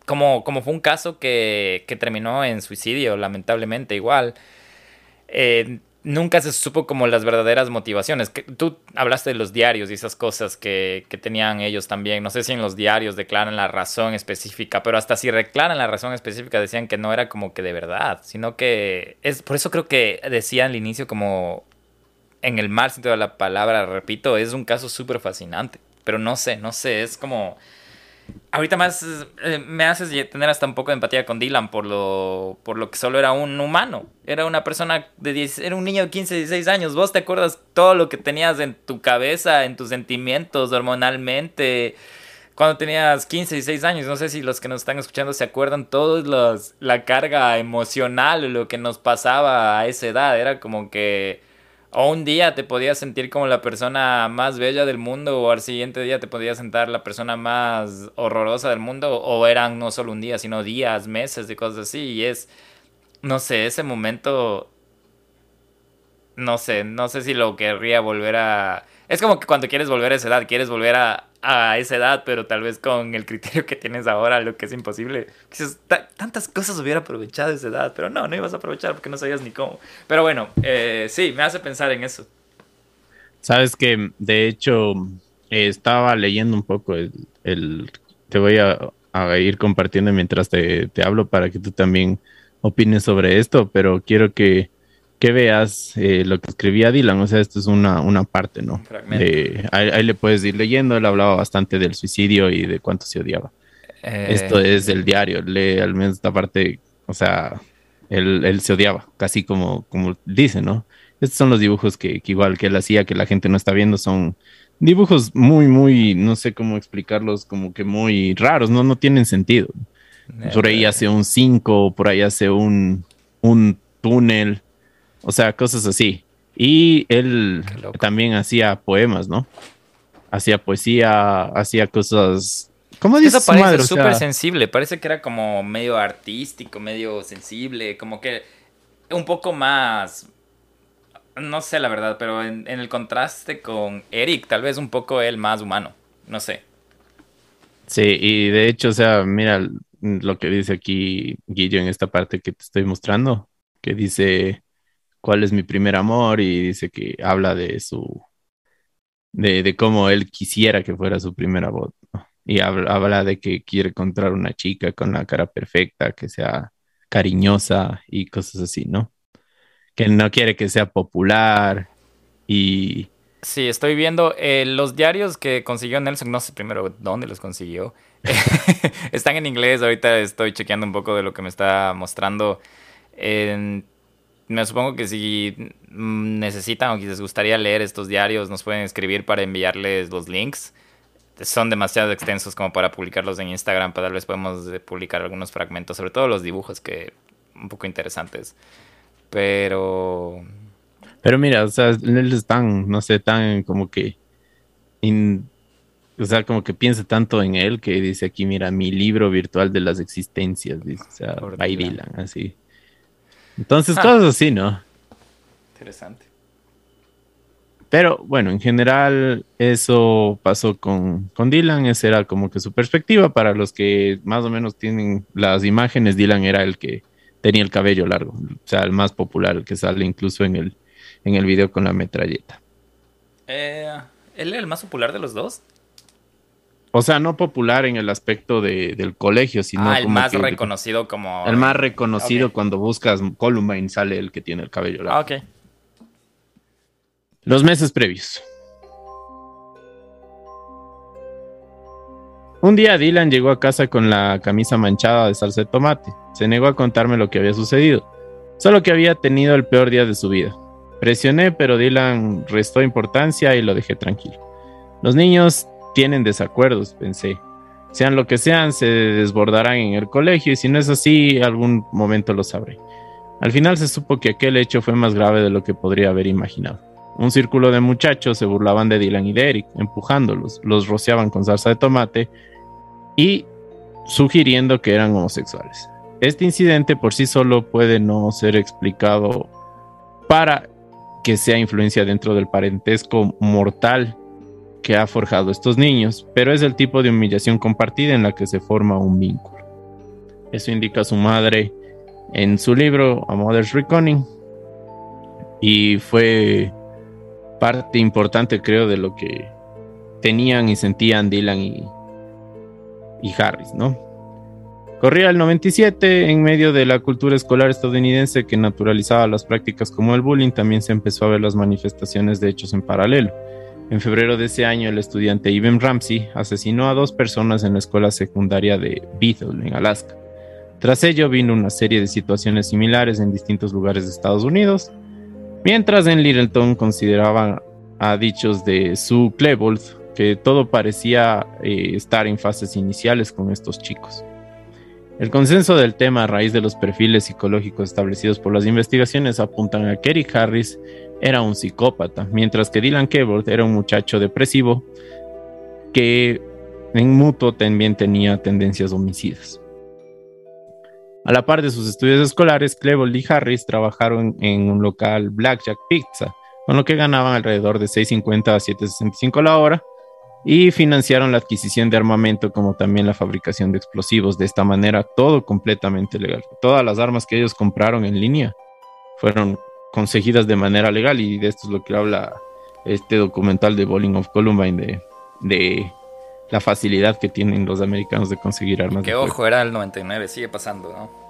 A: como, como fue un caso que, que terminó en suicidio, lamentablemente igual. Eh, nunca se supo como las verdaderas motivaciones. Que, tú hablaste de los diarios y esas cosas que, que, tenían ellos también. No sé si en los diarios declaran la razón específica, pero hasta si declaran la razón específica decían que no era como que de verdad, sino que es por eso creo que decían al inicio como en el mal sentido de la palabra, repito, es un caso súper fascinante. Pero no sé, no sé, es como Ahorita más eh, me haces tener hasta un poco de empatía con Dylan por lo, por lo que solo era un humano. Era una persona de 10, era un niño de 15, 16 años. Vos te acuerdas todo lo que tenías en tu cabeza, en tus sentimientos, hormonalmente. Cuando tenías 15, 16 años, no sé si los que nos están escuchando se acuerdan todos los, la carga emocional, lo que nos pasaba a esa edad. Era como que o un día te podías sentir como la persona más bella del mundo o al siguiente día te podías sentar la persona más horrorosa del mundo o eran no solo un día, sino días, meses de cosas así y es, no sé, ese momento, no sé, no sé si lo querría volver a... Es como que cuando quieres volver a esa edad, quieres volver a, a esa edad, pero tal vez con el criterio que tienes ahora, lo que es imposible. Quizás tantas cosas hubiera aprovechado esa edad, pero no, no ibas a aprovechar porque no sabías ni cómo. Pero bueno, eh, sí, me hace pensar en eso.
B: Sabes que, de hecho, estaba leyendo un poco el... te voy a, ir compartiendo mientras te, te hablo para que tú también opines sobre esto, pero quiero que que veas eh, lo que escribía Dylan. O sea, esto es una, una parte, ¿no? ahí, le puedes ir leyendo. Él hablaba bastante del suicidio y de cuánto se odiaba. Eh, esto es del diario. Lee al menos esta parte. O sea, él, se odiaba, casi como, como dice, ¿no? Estos son los dibujos que, igual que él hacía, que la gente no está viendo, son dibujos muy, muy, no sé cómo explicarlos, como que muy raros, no, no tienen sentido. Por ahí hace un 5, por ahí hace un, un túnel o sea, cosas así. Y él también hacía poemas, ¿no? Hacía poesía, hacía cosas. ¿Cómo dices?
A: Eso parece súper sensible. Parece que era como medio artístico, medio sensible, como que un poco más. No sé la verdad, pero en, en el contraste con Eric, tal vez un poco él más humano. No sé.
B: Sí, y de hecho, o sea, mira lo que dice aquí Guillo en esta parte que te estoy mostrando, que dice cuál es mi primer amor y dice que habla de su, de, de cómo él quisiera que fuera su primera voz. Y habla, habla, de que quiere encontrar una chica con la cara perfecta, que sea cariñosa y cosas así, ¿no? Que no quiere que sea popular y...
A: Sí, estoy viendo eh, los diarios que consiguió Nelson, no sé primero dónde los consiguió. Están en inglés, ahorita estoy chequeando un poco de lo que me está mostrando. En me supongo que si necesitan o les gustaría leer estos diarios, nos pueden escribir para enviarles los links. Son demasiado extensos como para publicarlos en Instagram, pero tal vez podemos eh, publicar algunos fragmentos, sobre todo los dibujos que un poco interesantes. Pero.
B: Pero mira, o sea, él es tan, no sé, tan como que. o sea, como que piensa tanto en él que dice aquí, mira, mi libro virtual de las existencias, dice, o sea, Dylan, así. Entonces, ah. cosas así, ¿no?
A: Interesante.
B: Pero bueno, en general eso pasó con, con Dylan, esa era como que su perspectiva. Para los que más o menos tienen las imágenes, Dylan era el que tenía el cabello largo, o sea, el más popular, el que sale incluso en el, en el video con la metralleta.
A: Eh, ¿Él era el más popular de los dos?
B: O sea, no popular en el aspecto de, del colegio, sino.
A: Ah, el más reconocido como.
B: El más reconocido cuando buscas Columbine sale el que tiene el cabello largo.
A: Ah, ok.
B: Los meses previos. Un día Dylan llegó a casa con la camisa manchada de salsa de tomate. Se negó a contarme lo que había sucedido, solo que había tenido el peor día de su vida. Presioné, pero Dylan restó importancia y lo dejé tranquilo. Los niños tienen desacuerdos, pensé. Sean lo que sean, se desbordarán en el colegio y si no es así, algún momento lo sabré. Al final se supo que aquel hecho fue más grave de lo que podría haber imaginado. Un círculo de muchachos se burlaban de Dylan y de Eric, empujándolos, los rociaban con salsa de tomate y sugiriendo que eran homosexuales. Este incidente por sí solo puede no ser explicado para que sea influencia dentro del parentesco mortal que ha forjado estos niños, pero es el tipo de humillación compartida en la que se forma un vínculo. Eso indica su madre en su libro A Mother's Reckoning y fue parte importante, creo, de lo que tenían y sentían Dylan y, y Harris, ¿no? Corría el 97, en medio de la cultura escolar estadounidense que naturalizaba las prácticas como el bullying, también se empezó a ver las manifestaciones de hechos en paralelo. En febrero de ese año, el estudiante Ivan Ramsey asesinó a dos personas en la escuela secundaria de Bethel, en Alaska. Tras ello, vino una serie de situaciones similares en distintos lugares de Estados Unidos, Mientras en Littleton consideraban a dichos de Sue Klebold que todo parecía eh, estar en fases iniciales con estos chicos. El consenso del tema a raíz de los perfiles psicológicos establecidos por las investigaciones apuntan a Eric Harris era un psicópata, mientras que Dylan Klebold era un muchacho depresivo que en mutuo también tenía tendencias homicidas. A la par de sus estudios escolares, Klebold y Harris trabajaron en un local Blackjack Pizza, con lo que ganaban alrededor de 6.50 a 7.65 la hora, y financiaron la adquisición de armamento como también la fabricación de explosivos. De esta manera, todo completamente legal. Todas las armas que ellos compraron en línea fueron conseguidas de manera legal y de esto es lo que habla este documental de Bowling of Columbine de, de la facilidad que tienen los americanos de conseguir armas.
A: Que ojo, era el 99, sigue pasando, ¿no?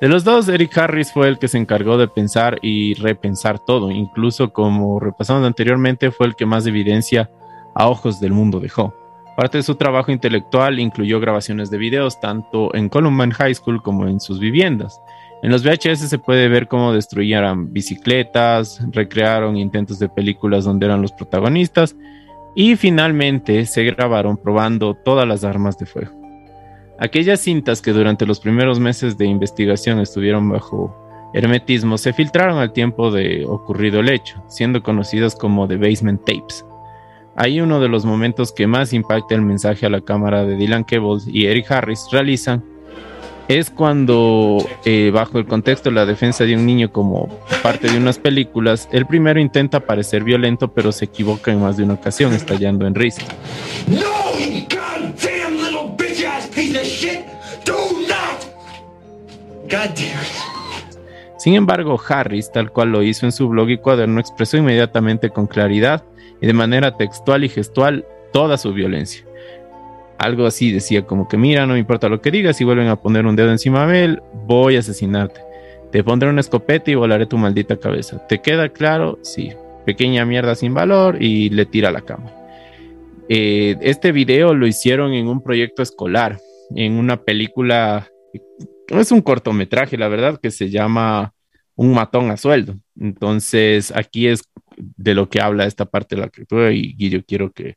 B: De los dos, Eric Harris fue el que se encargó de pensar y repensar todo, incluso como repasamos anteriormente, fue el que más evidencia a ojos del mundo dejó. Parte de su trabajo intelectual incluyó grabaciones de videos tanto en Columbine High School como en sus viviendas. En los VHS se puede ver cómo destruyeron bicicletas, recrearon intentos de películas donde eran los protagonistas y finalmente se grabaron probando todas las armas de fuego. Aquellas cintas que durante los primeros meses de investigación estuvieron bajo hermetismo se filtraron al tiempo de ocurrido el hecho, siendo conocidas como The Basement Tapes. Hay uno de los momentos que más impacta el mensaje a la cámara de Dylan Kebbles y Eric Harris realizan es cuando, eh, bajo el contexto de la defensa de un niño como parte de unas películas, el primero intenta parecer violento, pero se equivoca en más de una ocasión, estallando en risa. Sin embargo, Harris, tal cual lo hizo en su blog y cuaderno, expresó inmediatamente con claridad y de manera textual y gestual toda su violencia algo así decía como que mira, no me importa lo que digas, si vuelven a poner un dedo encima de él, voy a asesinarte. Te pondré una escopeta y volaré tu maldita cabeza. ¿Te queda claro? Sí. Pequeña mierda sin valor y le tira la cama. Eh, este video lo hicieron en un proyecto escolar, en una película, es un cortometraje, la verdad, que se llama Un matón a sueldo. Entonces, aquí es de lo que habla esta parte de la escritura y, y yo quiero que,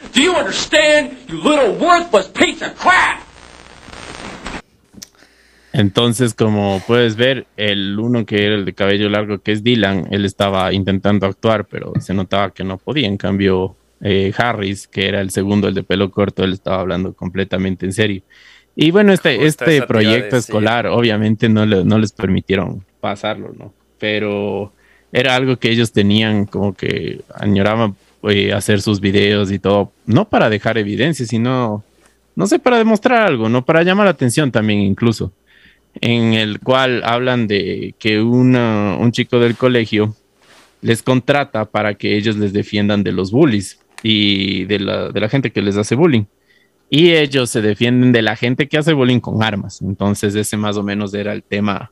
B: Do
C: you understand, you little worthless piece of crap?
B: Entonces, como puedes ver, el uno que era el de cabello largo, que es Dylan, él estaba intentando actuar, pero se notaba que no podía. En cambio, eh, Harris, que era el segundo, el de pelo corto, él estaba hablando completamente en serio. Y bueno, este, este proyecto escolar, obviamente no, no les permitieron pasarlo, ¿no? Pero era algo que ellos tenían como que añoraban hacer sus videos y todo, no para dejar evidencia, sino, no sé, para demostrar algo, no para llamar la atención también incluso en el cual hablan de que un chico del colegio les contrata para que ellos les defiendan de los bullies y de la, gente que les hace bullying. Y ellos se defienden de la gente que hace bullying con armas. Entonces ese más o menos era el tema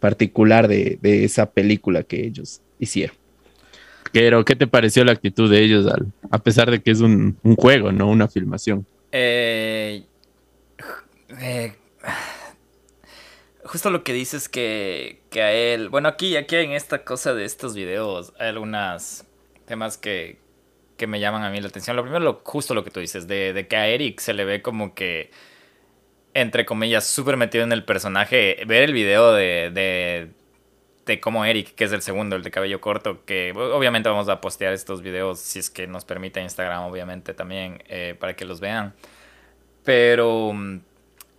B: particular de, esa película que ellos hicieron. Pero, ¿qué te pareció la actitud de ellos, a pesar de que es un, juego, no una filmación?
A: eh, eh justo lo que dices que, que a él, bueno, aquí, aquí en esta cosa de estos videos hay algunos temas que, que me llaman a mí la atención. Lo primero, lo, justo lo que tú dices, de, que a Eric se le ve como que, entre comillas, súper metido en el personaje. Ver el video de, de, de cómo Eric, que es el segundo, el de cabello corto, que obviamente vamos a postear estos videos si es que nos permite Instagram, obviamente también, eh, para que los vean. Pero mm,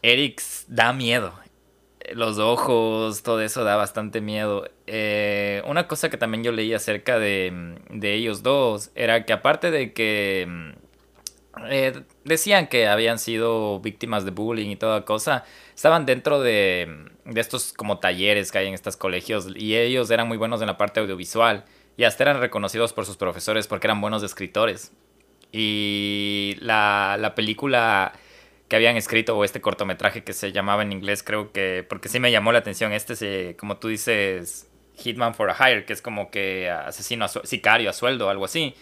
A: Eric da miedo los ojos, todo eso da bastante miedo. Eh, una cosa que también yo leí acerca de, de ellos dos era que aparte de que eh, decían que habían sido víctimas de bullying y toda cosa, estaban dentro de, de estos como talleres que hay en estos colegios y ellos eran muy buenos en la parte audiovisual y hasta eran reconocidos por sus profesores porque eran buenos escritores. Y la, la película que habían escrito o este cortometraje que se llamaba en inglés, creo que, porque sí me llamó la atención, este, se, como tú dices, Hitman for a Hire, que es como que asesino, a sicario a sueldo, algo así.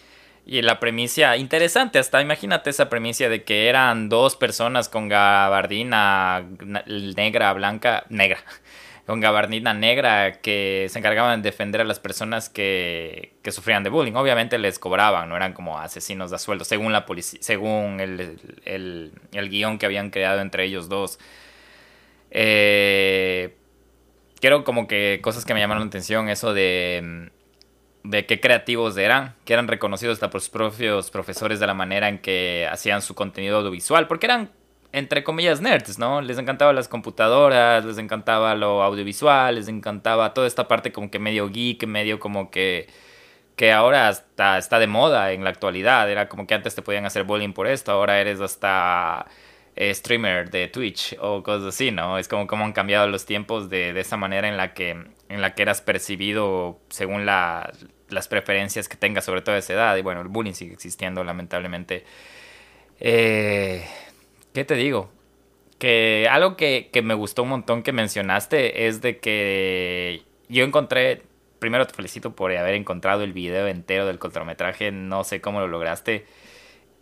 A: Y la premisa, interesante, hasta imagínate esa premisa de que eran dos personas con gabardina negra, blanca, negra, con gabardina negra que se encargaban de defender a las personas que, que, sufrían de bullying. Obviamente les cobraban, no eran como asesinos de sueldo, según la policía, según el, el, el, guion que habían creado entre ellos dos. Eh, quiero como que cosas que me llamaron la atención, eso de, de qué creativos eran, que eran reconocidos hasta por sus propios profesores de la manera en que hacían su contenido audiovisual, porque eran entre comillas, nerds, ¿no? Les encantaba las computadoras, les encantaba lo audiovisual, les encantaba toda esta parte como que medio geek, medio como que que ahora hasta está de moda en la actualidad. Era como que antes te podían hacer bullying por esto, ahora eres hasta eh, streamer de Twitch o cosas así, ¿no? Es como cómo han cambiado los tiempos de, de esa manera en la que, en la que eras percibido según la, las preferencias que tengas, sobre todo a esa edad. Y bueno, el bullying sigue existiendo, lamentablemente. Eh, ¿Qué te digo? Que algo que, me gustó un montón que mencionaste es de que yo encontré, primero te felicito por haber encontrado el video entero del cortometraje, no sé cómo lo lograste.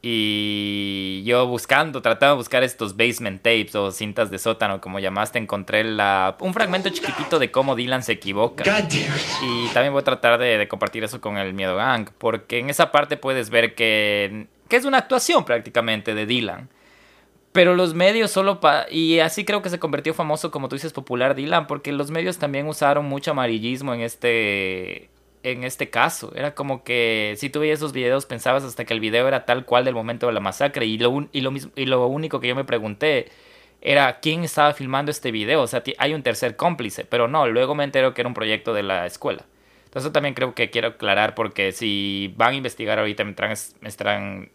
A: Y yo buscando, tratando de buscar estos basement tapes o cintas de sótano, como llamaste, encontré la, un fragmento chiquitito de cómo Dylan se equivoca. Y también voy a tratar de, de, compartir eso con el Miedo Gang, porque en esa parte puedes ver que, que es una actuación prácticamente de Dylan. Pero los medios solo... y así creo que se convirtió famoso, como tú dices, popular Dylan, porque los medios también usaron mucho amarillismo en este... En este caso, era como que si tú veías esos videos pensabas hasta que el video era tal cual del momento de la masacre. Y lo, y lo, mismo, y lo único que yo me pregunté era quién estaba filmando este video, o sea, hay un tercer cómplice, pero no, luego me entero que era un proyecto de la escuela. Entonces también creo que quiero aclarar porque si van a investigar ahorita me estarán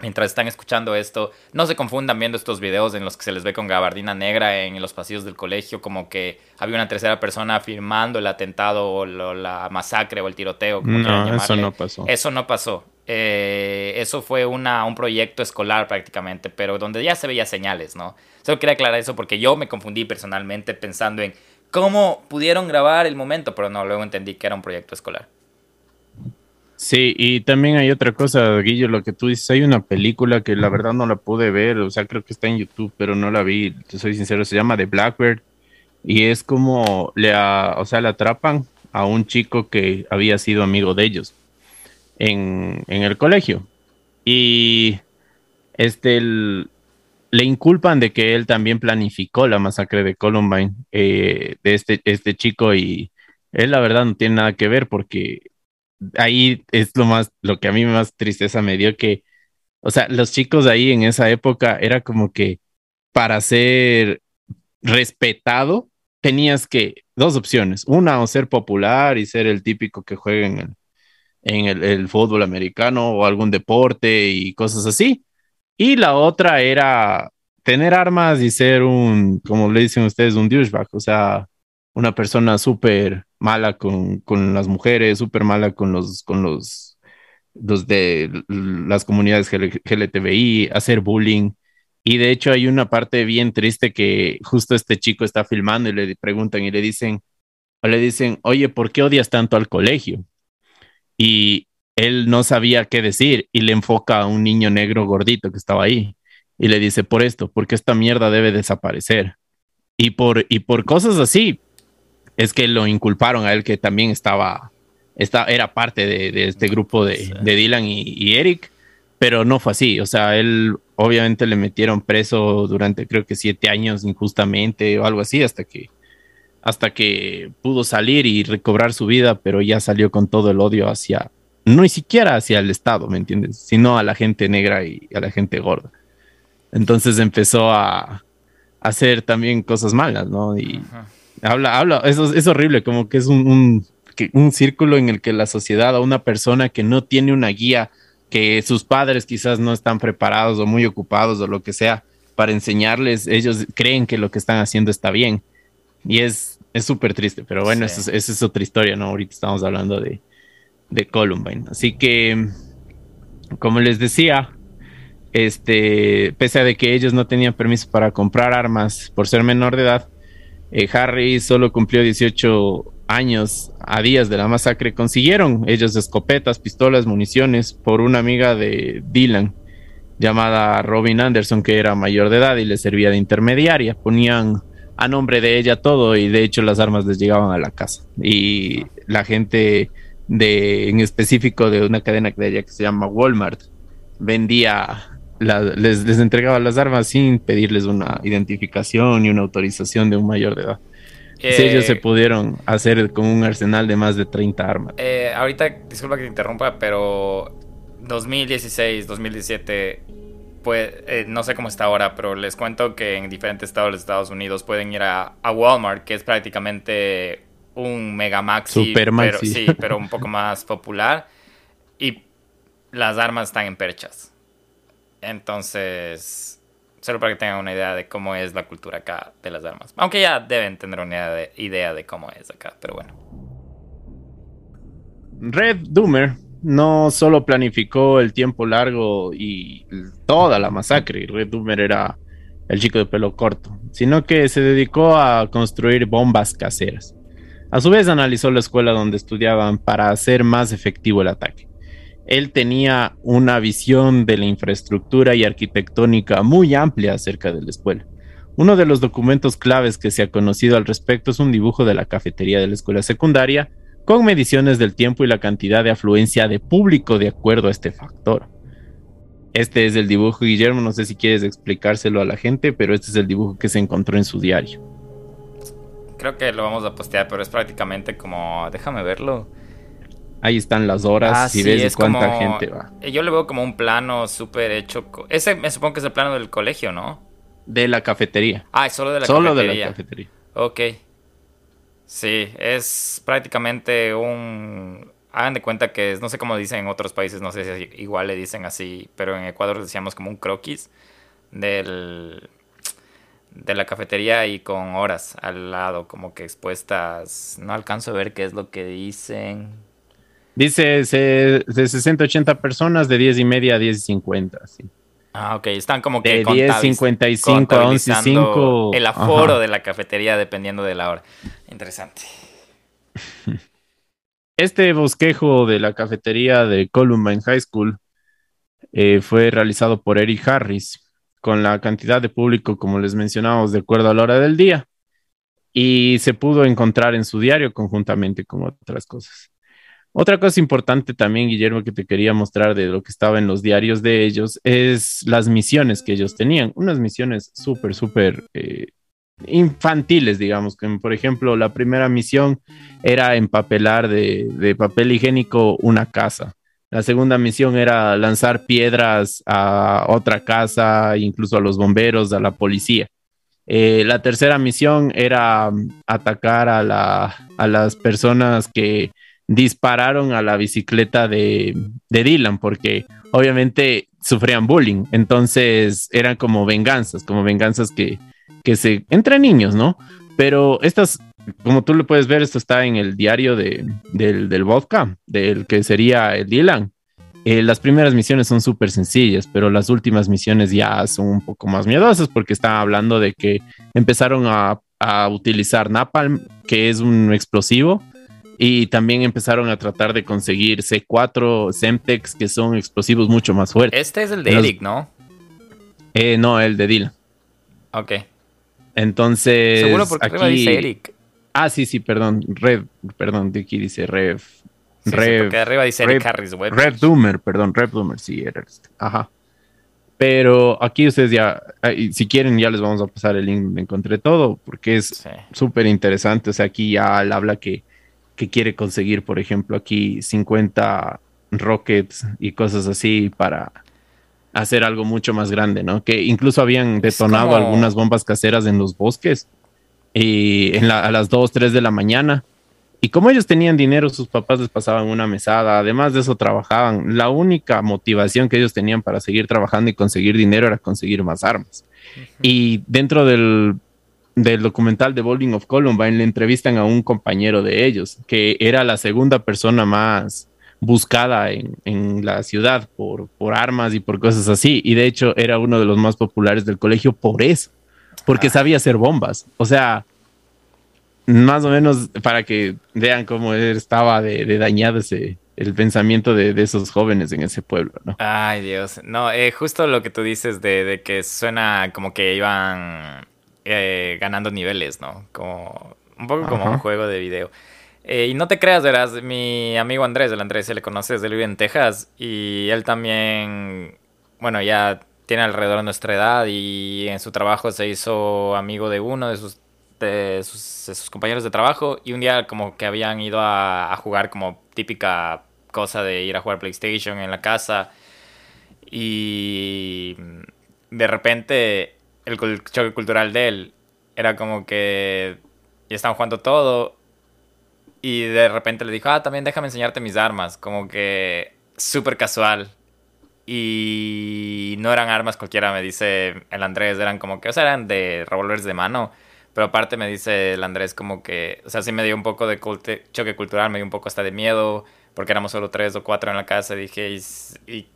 A: mientras están escuchando esto, no se confundan viendo estos videos en los que se les ve con gabardina negra en los pasillos del colegio, como que había una tercera persona firmando el atentado o la masacre o el tiroteo. Como
B: no, eso no pasó.
A: Eso no pasó. Eh, eso fue una, un proyecto escolar prácticamente, pero donde ya se veía señales, ¿no? Solo quería aclarar eso porque yo me confundí personalmente pensando en cómo pudieron grabar el momento, pero no, luego entendí que era un proyecto escolar.
B: Sí, y también hay otra cosa, Guillo, lo que tú dices, hay una película que la verdad no la pude ver, o sea, creo que está en YouTube, pero no la vi, soy sincero, se llama The Blackbird y es como le, o sea, le atrapan a un chico que había sido amigo de ellos en, el colegio. Y este le inculpan de que él también planificó la masacre de Columbine eh, de este, este chico y él la verdad no tiene nada que ver porque ahí es lo más, lo que a mí más tristeza me dio que, o sea, los chicos ahí en esa época era como que para ser respetado tenías que, dos opciones, una o ser popular y ser el típico que juega en el, en el, el fútbol americano o algún deporte y cosas así. Y la otra era tener armas y ser un, como le dicen ustedes, un douchebag, o sea, una persona súper mala con, con, las mujeres, súper mala con los, con los, los de las comunidades LGTBI, hacer bullying. Y de hecho hay una parte bien triste que justo este chico está filmando y le preguntan y le dicen, le dicen, oye, ¿por qué odias tanto al colegio? Y él no sabía qué decir y le enfoca a un niño negro gordito que estaba ahí y le dice, por esto, porque esta mierda debe desaparecer. Y por, y por cosas así, es que lo inculparon a él que también estaba, era parte de, este grupo de, Dylan y, Eric, pero no fue así. O sea, él obviamente le metieron preso durante creo que siete años injustamente o algo así hasta que hasta que pudo salir y recobrar su vida, pero ya salió con todo el odio hacia, no ni siquiera hacia el Estado, ¿me entiendes? Sino a la gente negra y a la gente gorda. Entonces empezó a, hacer también cosas malas, ¿no? Y, Habla, habla, eso es horrible, como que es un, un, círculo en el que la sociedad a una persona que no tiene una guía, que sus padres quizás no están preparados o muy ocupados o lo que sea para enseñarles, ellos creen que lo que están haciendo está bien. Y es súper triste, pero bueno, esa, es, otra historia, ¿no? Ahorita estamos hablando de, de Columbine. Así que, como les decía, este, pese a de que ellos no tenían permiso para comprar armas por ser menor de edad, eh, Harry solo cumplió 18 años a días de la masacre. Consiguieron ellos escopetas, pistolas, municiones por una amiga de Dylan llamada Robin Anderson, que era mayor de edad y le servía de intermediaria. Ponían a nombre de ella todo y de hecho las armas les llegaban a la casa. Y la gente de, en específico de una cadena de ella que se llama Walmart, vendía les, entregaba las armas sin pedirles una identificación y una autorización de un mayor de edad. si ellos se eh, pudieron hacer con un arsenal de más de 30 armas.
A: Eh, ahorita, disculpa que te interrumpa, pero 2016, 2017, pues eh, no sé cómo está ahora, pero les cuento que en diferentes estados de Estados Unidos pueden ir a, Walmart, que es prácticamente un Mega Maxi,
B: Super
A: Pero, sí, pero un poco más popular. Y las armas están en perchas. Entonces, solo para que tengan una idea de cómo es la cultura acá de las armas. Aunque ya deben tener una idea de, cómo es acá, pero bueno.
B: Red Doomer no solo planificó el tiempo largo y toda la masacre, Red Doomer era el chico de pelo corto, sino que se dedicó a construir bombas caseras. A su vez analizó la escuela donde estudiaban para hacer más efectivo el ataque él tenía una visión de la infraestructura y arquitectónica muy amplia acerca de la escuela. Uno de los documentos claves que se ha conocido al respecto es un dibujo de la cafetería de la escuela secundaria con mediciones del tiempo y la cantidad de afluencia de público de acuerdo a este factor. Este es el dibujo, Guillermo, no sé si quieres explicárselo a la gente, pero este es el dibujo que se encontró en su diario.
A: Creo que lo vamos a postear, pero es prácticamente como, déjame verlo.
B: Ahí están las horas ah, y ves cuánta gente va.
A: Eh, yo le veo como un plano súper hecho. Ese me supongo que es el plano del colegio, ¿no?
B: De la cafetería.
A: Ah, solo de la
B: cafetería. Solo de la cafetería.
A: Ok. Sí, es prácticamente un. Hagan de cuenta que es, no sé cómo dicen en otros países, no sé si igual le dicen así, pero en Ecuador decíamos como un croquis del, de la cafetería y con horas al lado, como que expuestas. No alcanzo a ver qué es lo que dicen.
B: Dice de 60, 80 personas, de 10 y media a 10 y 50.
A: Ah, ok. Están como que
B: De 10.55 a 11.05.
A: el aforo
B: Ajá.
A: de la cafetería dependiendo de la hora. Interesante.
B: Este bosquejo de la cafetería de Columbine High School eh, fue realizado por Eric Harris con la cantidad de público, como les mencionábamos, de acuerdo a la hora del día. Y se pudo encontrar en su diario conjuntamente con otras cosas. Otra cosa importante también, Guillermo, que te quería mostrar de lo que estaba en los diarios de ellos, es las misiones que ellos tenían. Unas misiones súper, súper eh, infantiles, digamos, como por ejemplo, la primera misión era empapelar de, de papel higiénico una casa. La segunda misión era lanzar piedras a otra casa, incluso a los bomberos, a la policía. Eh, la tercera misión era mm, atacar a, la, a las personas que dispararon a la bicicleta de, de Dylan, porque obviamente sufrían bullying. Entonces eran como venganzas, como venganzas que, que se entre niños, ¿no? Pero estas, como tú lo puedes ver, esto está en el diario de, del, del vodka, del que sería el Dylan. Eh, las primeras misiones son súper sencillas, pero las últimas misiones ya son un poco más miedosas porque están hablando de que empezaron a, a utilizar napalm, que es un explosivo, y también empezaron a tratar de conseguir C4, Semtex, que son explosivos mucho más fuertes.
A: Este es el de
B: Los-
A: Eric, ¿no?
B: Eh, no, el de Dylan.
A: Ok.
B: Entonces,
A: Seguro porque arriba
B: aquí-
A: dice Eric.
B: Ah, sí, sí, perdón, Red, perdón, de aquí dice Rev.
A: Sí, sí,
B: Rev,
A: porque arriba dice Eric
B: Rev-
A: Harris Web.
B: Rev Doomer, perdón, Rev Doomer, sí, era este. Ajá. Pero aquí ustedes ya, ahí, si quieren, ya les vamos a pasar el link donde encontré todo, porque es
A: Sí.
B: súper interesante. O sea, aquí ya habla que, que quiere conseguir, por ejemplo, aquí 50 rockets y cosas así para hacer algo mucho más grande, ¿no? Que incluso habían detonado
A: como-
B: algunas bombas caseras en los bosques y en la- a las 2, 3 de la mañana. Y como ellos tenían dinero, sus papás les pasaban una mesada, además de eso trabajaban. La única motivación que ellos tenían para seguir trabajando y conseguir dinero era conseguir más armas. Y dentro del, del documental de Bowling of Columbine le entrevistan a un compañero de ellos, que era la segunda persona más buscada en, en la ciudad por, por armas y por cosas así. Y de hecho era uno de los más populares del colegio por eso, porque
A: Ah.
B: sabía hacer bombas. O sea, más o menos para que vean cómo estaba de, de dañado ese, el pensamiento de, de esos jóvenes en ese pueblo, ¿no?
A: Ay, Dios. No, eh, justo lo que tú dices de, de que suena como que iban eh, ganando niveles, ¿no? Como un poco como
B: Ajá.
A: un juego de video. Eh, y no te creas, verás, mi amigo Andrés, el Andrés se le conoces, él vive en Texas y él también, bueno, ya tiene alrededor de nuestra edad y en su trabajo se hizo amigo de uno de sus, de sus, de sus compañeros de trabajo y un día como que habían ido a, a jugar como típica cosa de ir a jugar PlayStation en la casa y de repente el choque cultural de él era como que ya estaban jugando todo y de repente le dijo, ah, también déjame enseñarte mis armas, como que súper casual. Y no eran armas cualquiera, me dice el Andrés, eran como que, o sea, eran de revólveres de mano. Pero aparte me dice el Andrés como que, o sea, sí me dio un poco de culte- choque cultural, me dio un poco hasta de miedo, porque éramos solo tres o cuatro en la casa, dije, y, y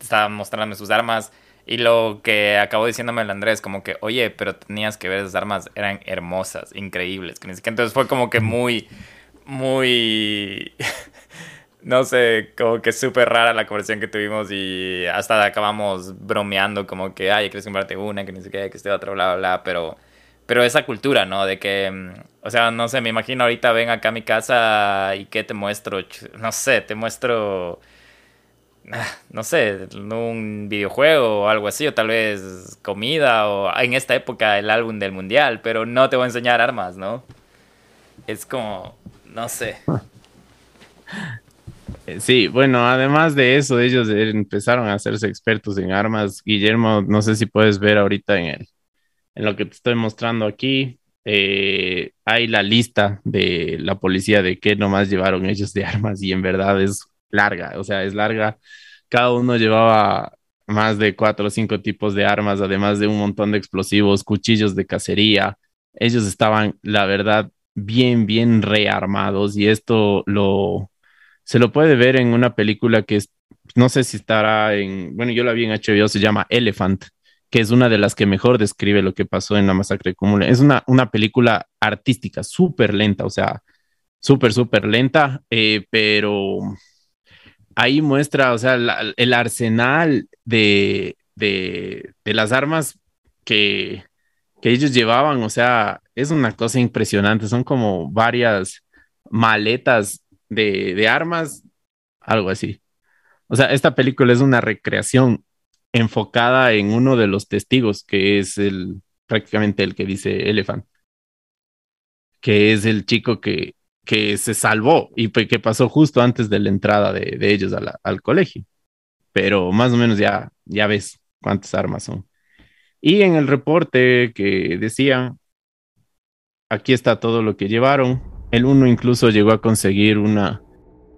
A: estaba mostrándome sus armas. Y lo que acabó diciéndome el Andrés, como que, oye, pero tenías que ver esas armas, eran hermosas, increíbles. Entonces fue como que muy, muy, no sé, como que súper rara la conversación que tuvimos y hasta acabamos bromeando como que, ay, quieres comprarte una, que ni siquiera que esté otra, bla, bla, bla, pero, pero esa cultura, ¿no? De que, mm, o sea, no sé, me imagino ahorita ven acá a mi casa y que te muestro, no sé, te muestro, no sé, un videojuego o algo así, o tal vez comida, o en esta época el álbum del mundial, pero no te voy a enseñar armas, ¿no? Es como, no sé.
B: Eh, Sí, bueno, además de eso, ellos empezaron a hacerse expertos en armas. Guillermo, no sé si puedes ver ahorita en el, en lo que te estoy mostrando aquí, eh, hay la lista de la policía de qué nomás llevaron ellos de armas y en verdad es larga, o sea, es larga. Cada uno llevaba más de cuatro o cinco tipos de armas, además de un montón de explosivos, cuchillos de cacería. Ellos estaban, la verdad, bien, bien rearmados y esto lo se lo puede ver en una película que es no sé si estará en, bueno, yo la vi en HBO, se llama Elephant, que es una de las que mejor describe lo que pasó en la masacre de Cumule. Es una, una película artística, súper lenta, o sea, súper, súper lenta, eh, pero ahí muestra, o sea, el arsenal de, de, las armas que, que ellos llevaban, o sea, es una cosa impresionante, son como varias maletas de, de armas, algo así. O sea, esta película es una recreación enfocada en uno de los testigos, que es el prácticamente el que dice Elephant, que es el chico que, que se salvó y que pasó justo antes de la entrada de, ellos al colegio. Pero más o menos ya, ya ves cuántas armas son. Y en el reporte que decía, aquí está todo lo que llevaron. El uno incluso llegó a conseguir una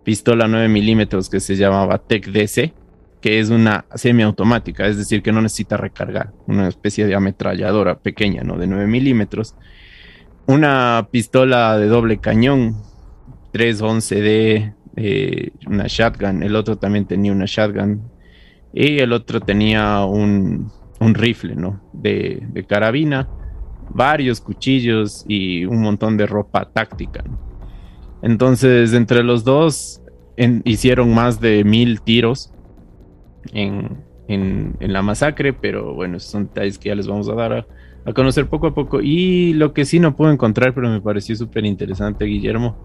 B: pistola 9 milímetros que se llamaba Tech DC, que es una semiautomática, es decir, que no necesita recargar, una especie de ametralladora pequeña, ¿no? De 9 milímetros. Una pistola de doble cañón, 311D, eh, una shotgun, el otro también tenía una shotgun y el otro tenía un, un rifle, ¿no? De, de, carabina, varios cuchillos y un montón de ropa táctica. Entonces, entre los dos hicieron más de mil tiros en, en, en, la masacre, pero bueno, esos son detalles que ya les vamos a dar a, a conocer poco a poco. Y lo que sí no puedo encontrar, pero me pareció súper interesante, Guillermo,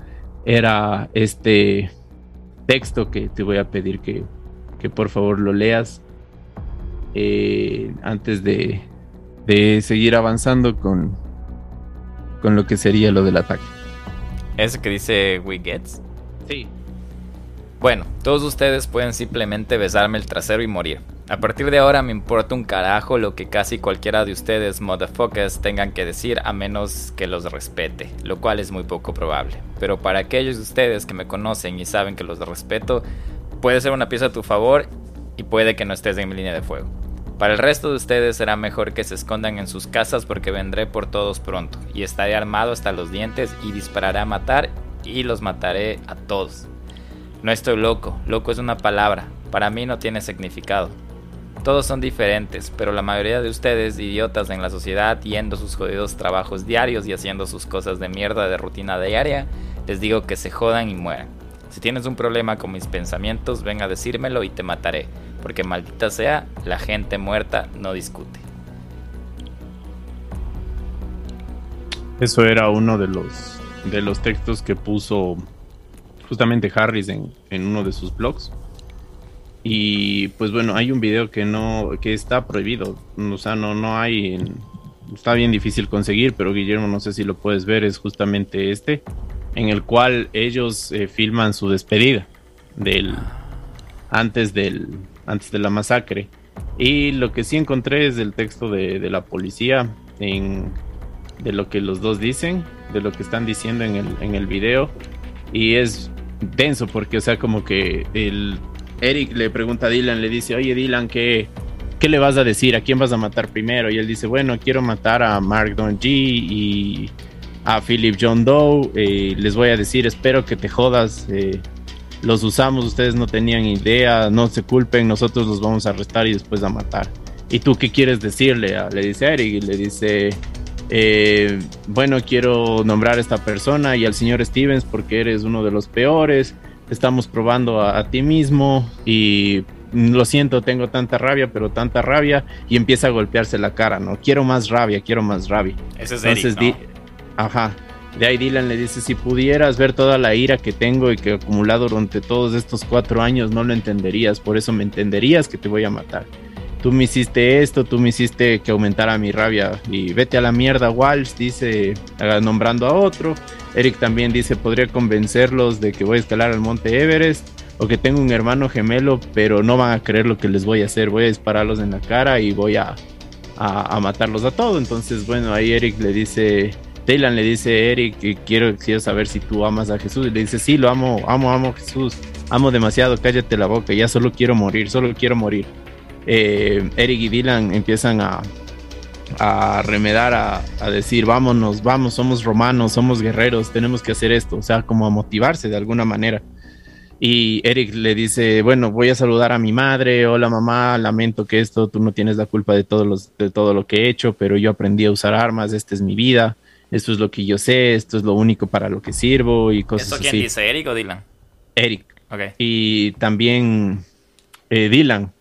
B: era este texto que te voy a pedir que, que por favor lo leas eh, antes de, de seguir avanzando con, con lo que sería lo del ataque.
A: ¿Ese que dice We Gets?
B: Sí.
A: Bueno, todos ustedes pueden simplemente besarme el trasero y morir. A partir de ahora me importa un carajo lo que casi cualquiera de ustedes, motherfuckers, tengan que decir a menos que los respete, lo cual es muy poco probable. Pero para aquellos de ustedes que me conocen y saben que los respeto, puede ser una pieza a tu favor y puede que no estés en mi línea de fuego. Para el resto de ustedes será mejor que se escondan en sus casas porque vendré por todos pronto y estaré armado hasta los dientes y dispararé a matar y los mataré a todos. No estoy loco, loco es una palabra, para mí no tiene significado. Todos son diferentes, pero la mayoría de ustedes, idiotas en la sociedad, yendo sus jodidos trabajos diarios y haciendo sus cosas de mierda de rutina diaria, les digo que se jodan y mueran. Si tienes un problema con mis pensamientos, ven a decírmelo y te mataré porque maldita sea, la gente muerta no discute.
B: Eso era uno de los, de los textos que puso justamente Harris en, en uno de sus blogs. Y pues bueno, hay un video que no, que está prohibido. O sea, no, no hay. está bien difícil conseguir, pero Guillermo, no sé si lo puedes ver, es justamente este, en el cual ellos eh, filman su despedida del antes del, antes de la masacre. Y lo que sí encontré es el texto de, de la policía en, de lo que los dos dicen, de lo que están diciendo en el, en el video. Y es denso porque, o sea, como que el Eric le pregunta a Dylan, le dice, oye Dylan, ¿qué, ¿qué le vas a decir? ¿A quién vas a matar primero? Y él dice, bueno, quiero matar a Mark Don G y a Philip John Doe. Eh, les voy a decir, espero que te jodas. Eh, los usamos, ustedes no tenían idea, no se culpen, nosotros los vamos a arrestar y después a matar. ¿Y tú qué quieres decirle? Le dice Eric y le dice, eh, bueno, quiero nombrar a esta persona y al señor Stevens porque eres uno de los peores, estamos probando a, a ti mismo y lo siento, tengo tanta rabia, pero tanta rabia y empieza a golpearse la cara, ¿no? Quiero más rabia, quiero más rabia.
A: Ese es Entonces, Eric, ¿no?
B: Ajá. De ahí Dylan le dice, si pudieras ver toda la ira que tengo y que he acumulado durante todos estos cuatro años, no lo entenderías, por eso me entenderías que te voy a matar. Tú me hiciste esto, tú me hiciste que aumentara mi rabia y vete a la mierda, Walsh, dice, nombrando a otro. Eric también dice, podría convencerlos de que voy a escalar al monte Everest o que tengo un hermano gemelo, pero no van a creer lo que les voy a hacer, voy a dispararlos en la cara y voy a, a, a matarlos a todos. Entonces, bueno, ahí Eric le dice Dylan le dice Eric que quiero, quiero saber si tú amas a Jesús. Y le dice, sí, lo amo, amo, amo a Jesús. Amo demasiado, cállate la boca, ya solo quiero morir, solo quiero morir. Eh, Eric y Dylan empiezan a, a remedar, a, a, decir, vámonos, vamos, somos romanos, somos guerreros, tenemos que hacer esto, o sea, como a motivarse de alguna manera. Y Eric le dice, bueno, voy a saludar a mi madre, hola mamá, lamento que esto, tú no tienes la culpa de los, de todo lo que he hecho, pero yo aprendí a usar armas, esta es mi vida, esto es lo que yo sé, esto es lo único para lo que sirvo y cosas
A: ¿Esto quién
B: así.
A: dice, Eric o Dylan?
B: Eric.
A: Ok.
B: Y también eh, Dylan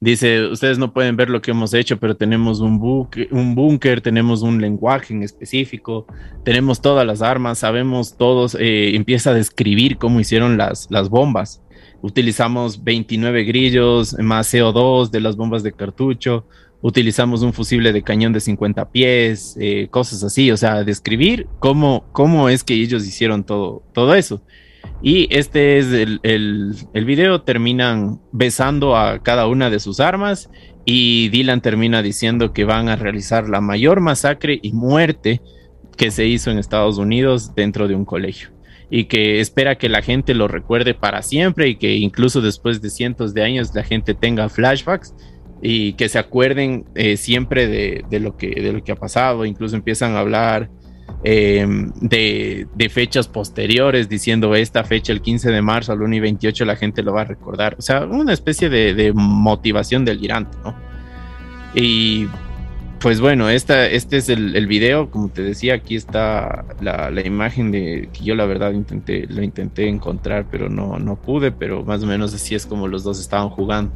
B: dice, ustedes no pueden ver lo que hemos hecho, pero tenemos un, buque- un búnker, tenemos un lenguaje en específico, tenemos todas las armas, sabemos todos, eh, empieza a describir cómo hicieron las, las bombas. Utilizamos 29 grillos más CO2 de las bombas de cartucho, utilizamos un fusible de cañón de 50 pies, eh, cosas así, o sea, describir cómo, cómo es que ellos hicieron todo, todo eso. Y este es el, el, video, terminan besando a cada una de sus armas y Dylan termina diciendo que van a realizar la mayor masacre y muerte que se hizo en Estados Unidos dentro de un colegio. Y que espera que la gente lo recuerde para siempre y que incluso después de cientos de años la gente tenga flashbacks y que se acuerden eh, siempre de, de, lo que, de lo que ha pasado, incluso empiezan a hablar eh, de, fechas posteriores, diciendo esta fecha, el 15 de marzo al 1 y 28, la gente lo va a recordar. O sea, una especie de, de motivación delirante, ¿no? Y pues bueno, esta, este es el, video, como te decía, aquí está la, la, imagen de que yo la verdad intenté, lo intenté encontrar, pero no, no pude, pero más o menos así es como los dos estaban jugando.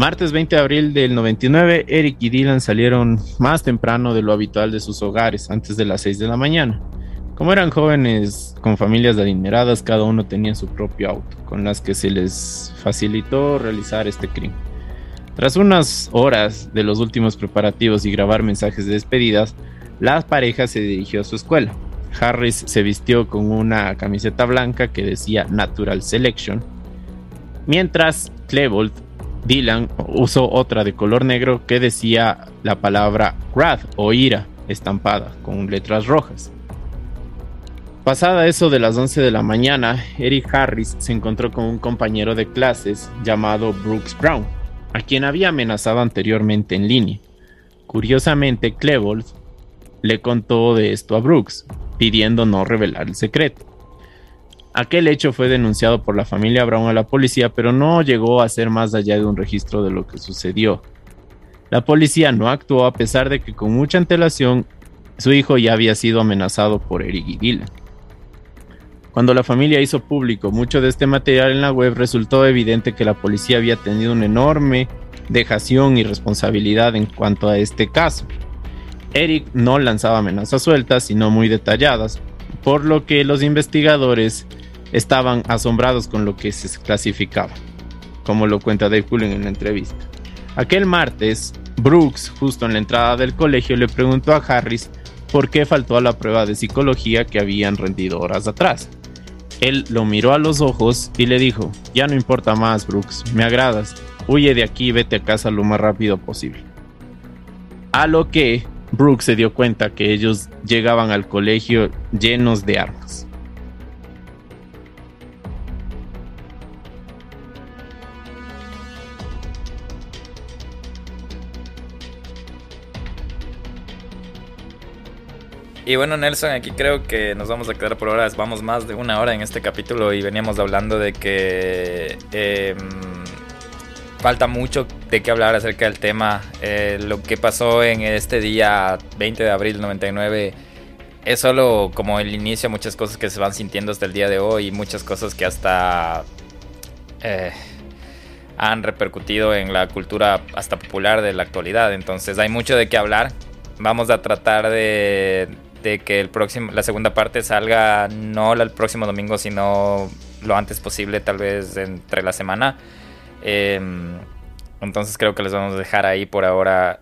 B: Martes 20 de abril del 99, Eric y Dylan salieron más temprano de lo habitual de sus hogares, antes de las 6 de la mañana. Como eran jóvenes con familias adineradas, cada uno tenía su propio auto, con las que se les facilitó realizar este crimen. Tras unas horas de los últimos preparativos y grabar mensajes de despedidas, la pareja se dirigió a su escuela. Harris se vistió con una camiseta blanca que decía Natural Selection, mientras Klebold Dylan usó otra de color negro que decía la palabra wrath o ira estampada con letras rojas. Pasada eso de las 11 de la mañana, Eric Harris se encontró con un compañero de clases llamado Brooks Brown, a quien había amenazado anteriormente en línea. Curiosamente, Klebold le contó de esto a Brooks, pidiendo no revelar el secreto. Aquel hecho fue denunciado por la familia Brown a la policía, pero no llegó a ser más allá de un registro de lo que sucedió. La policía no actuó a pesar de que con mucha antelación su hijo ya había sido amenazado por Eric y. Cuando la familia hizo público mucho de este material en la web, resultó evidente que la policía había tenido una enorme dejación y responsabilidad en cuanto a este caso. Eric no lanzaba amenazas sueltas, sino muy detalladas, por lo que los investigadores estaban asombrados con lo que se clasificaba, como lo cuenta Dave Cullen en la entrevista. Aquel martes, Brooks, justo en la entrada del colegio, le preguntó a Harris por qué faltó a la prueba de psicología que habían rendido horas atrás. Él lo miró a los ojos y le dijo, ya no importa más, Brooks, me agradas, huye de aquí y vete a casa lo más rápido posible. A lo que Brooks se dio cuenta que ellos llegaban al colegio llenos de armas.
A: Y bueno, Nelson, aquí creo que nos vamos a quedar por horas. Vamos más de una hora en este capítulo y veníamos hablando de que eh, falta mucho de qué hablar acerca del tema. Eh, lo que pasó en este día 20 de abril del 99 es solo como el inicio a muchas cosas que se van sintiendo hasta el día de hoy y muchas cosas que hasta eh, han repercutido en la cultura hasta popular de la actualidad. Entonces hay mucho de qué hablar. Vamos a tratar de de que el próximo, la segunda parte salga no el próximo domingo, sino lo antes posible, tal vez entre la semana. Eh, entonces creo que les vamos a dejar ahí por ahora.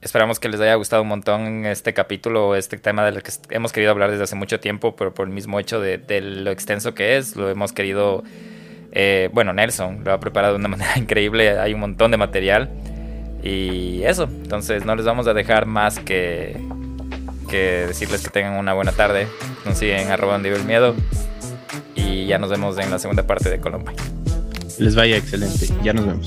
A: Esperamos que les haya gustado un montón este capítulo, este tema del que hemos querido hablar desde hace mucho tiempo, pero por el mismo hecho de, de lo extenso que es, lo hemos querido... Eh, bueno, Nelson lo ha preparado de una manera increíble, hay un montón de material. Y eso, entonces no les vamos a dejar más que, que decirles que tengan una buena tarde. Nos siguen en arroba donde vive el miedo. Y ya nos vemos en la segunda parte de Colombia.
B: Les vaya excelente. Ya nos vemos.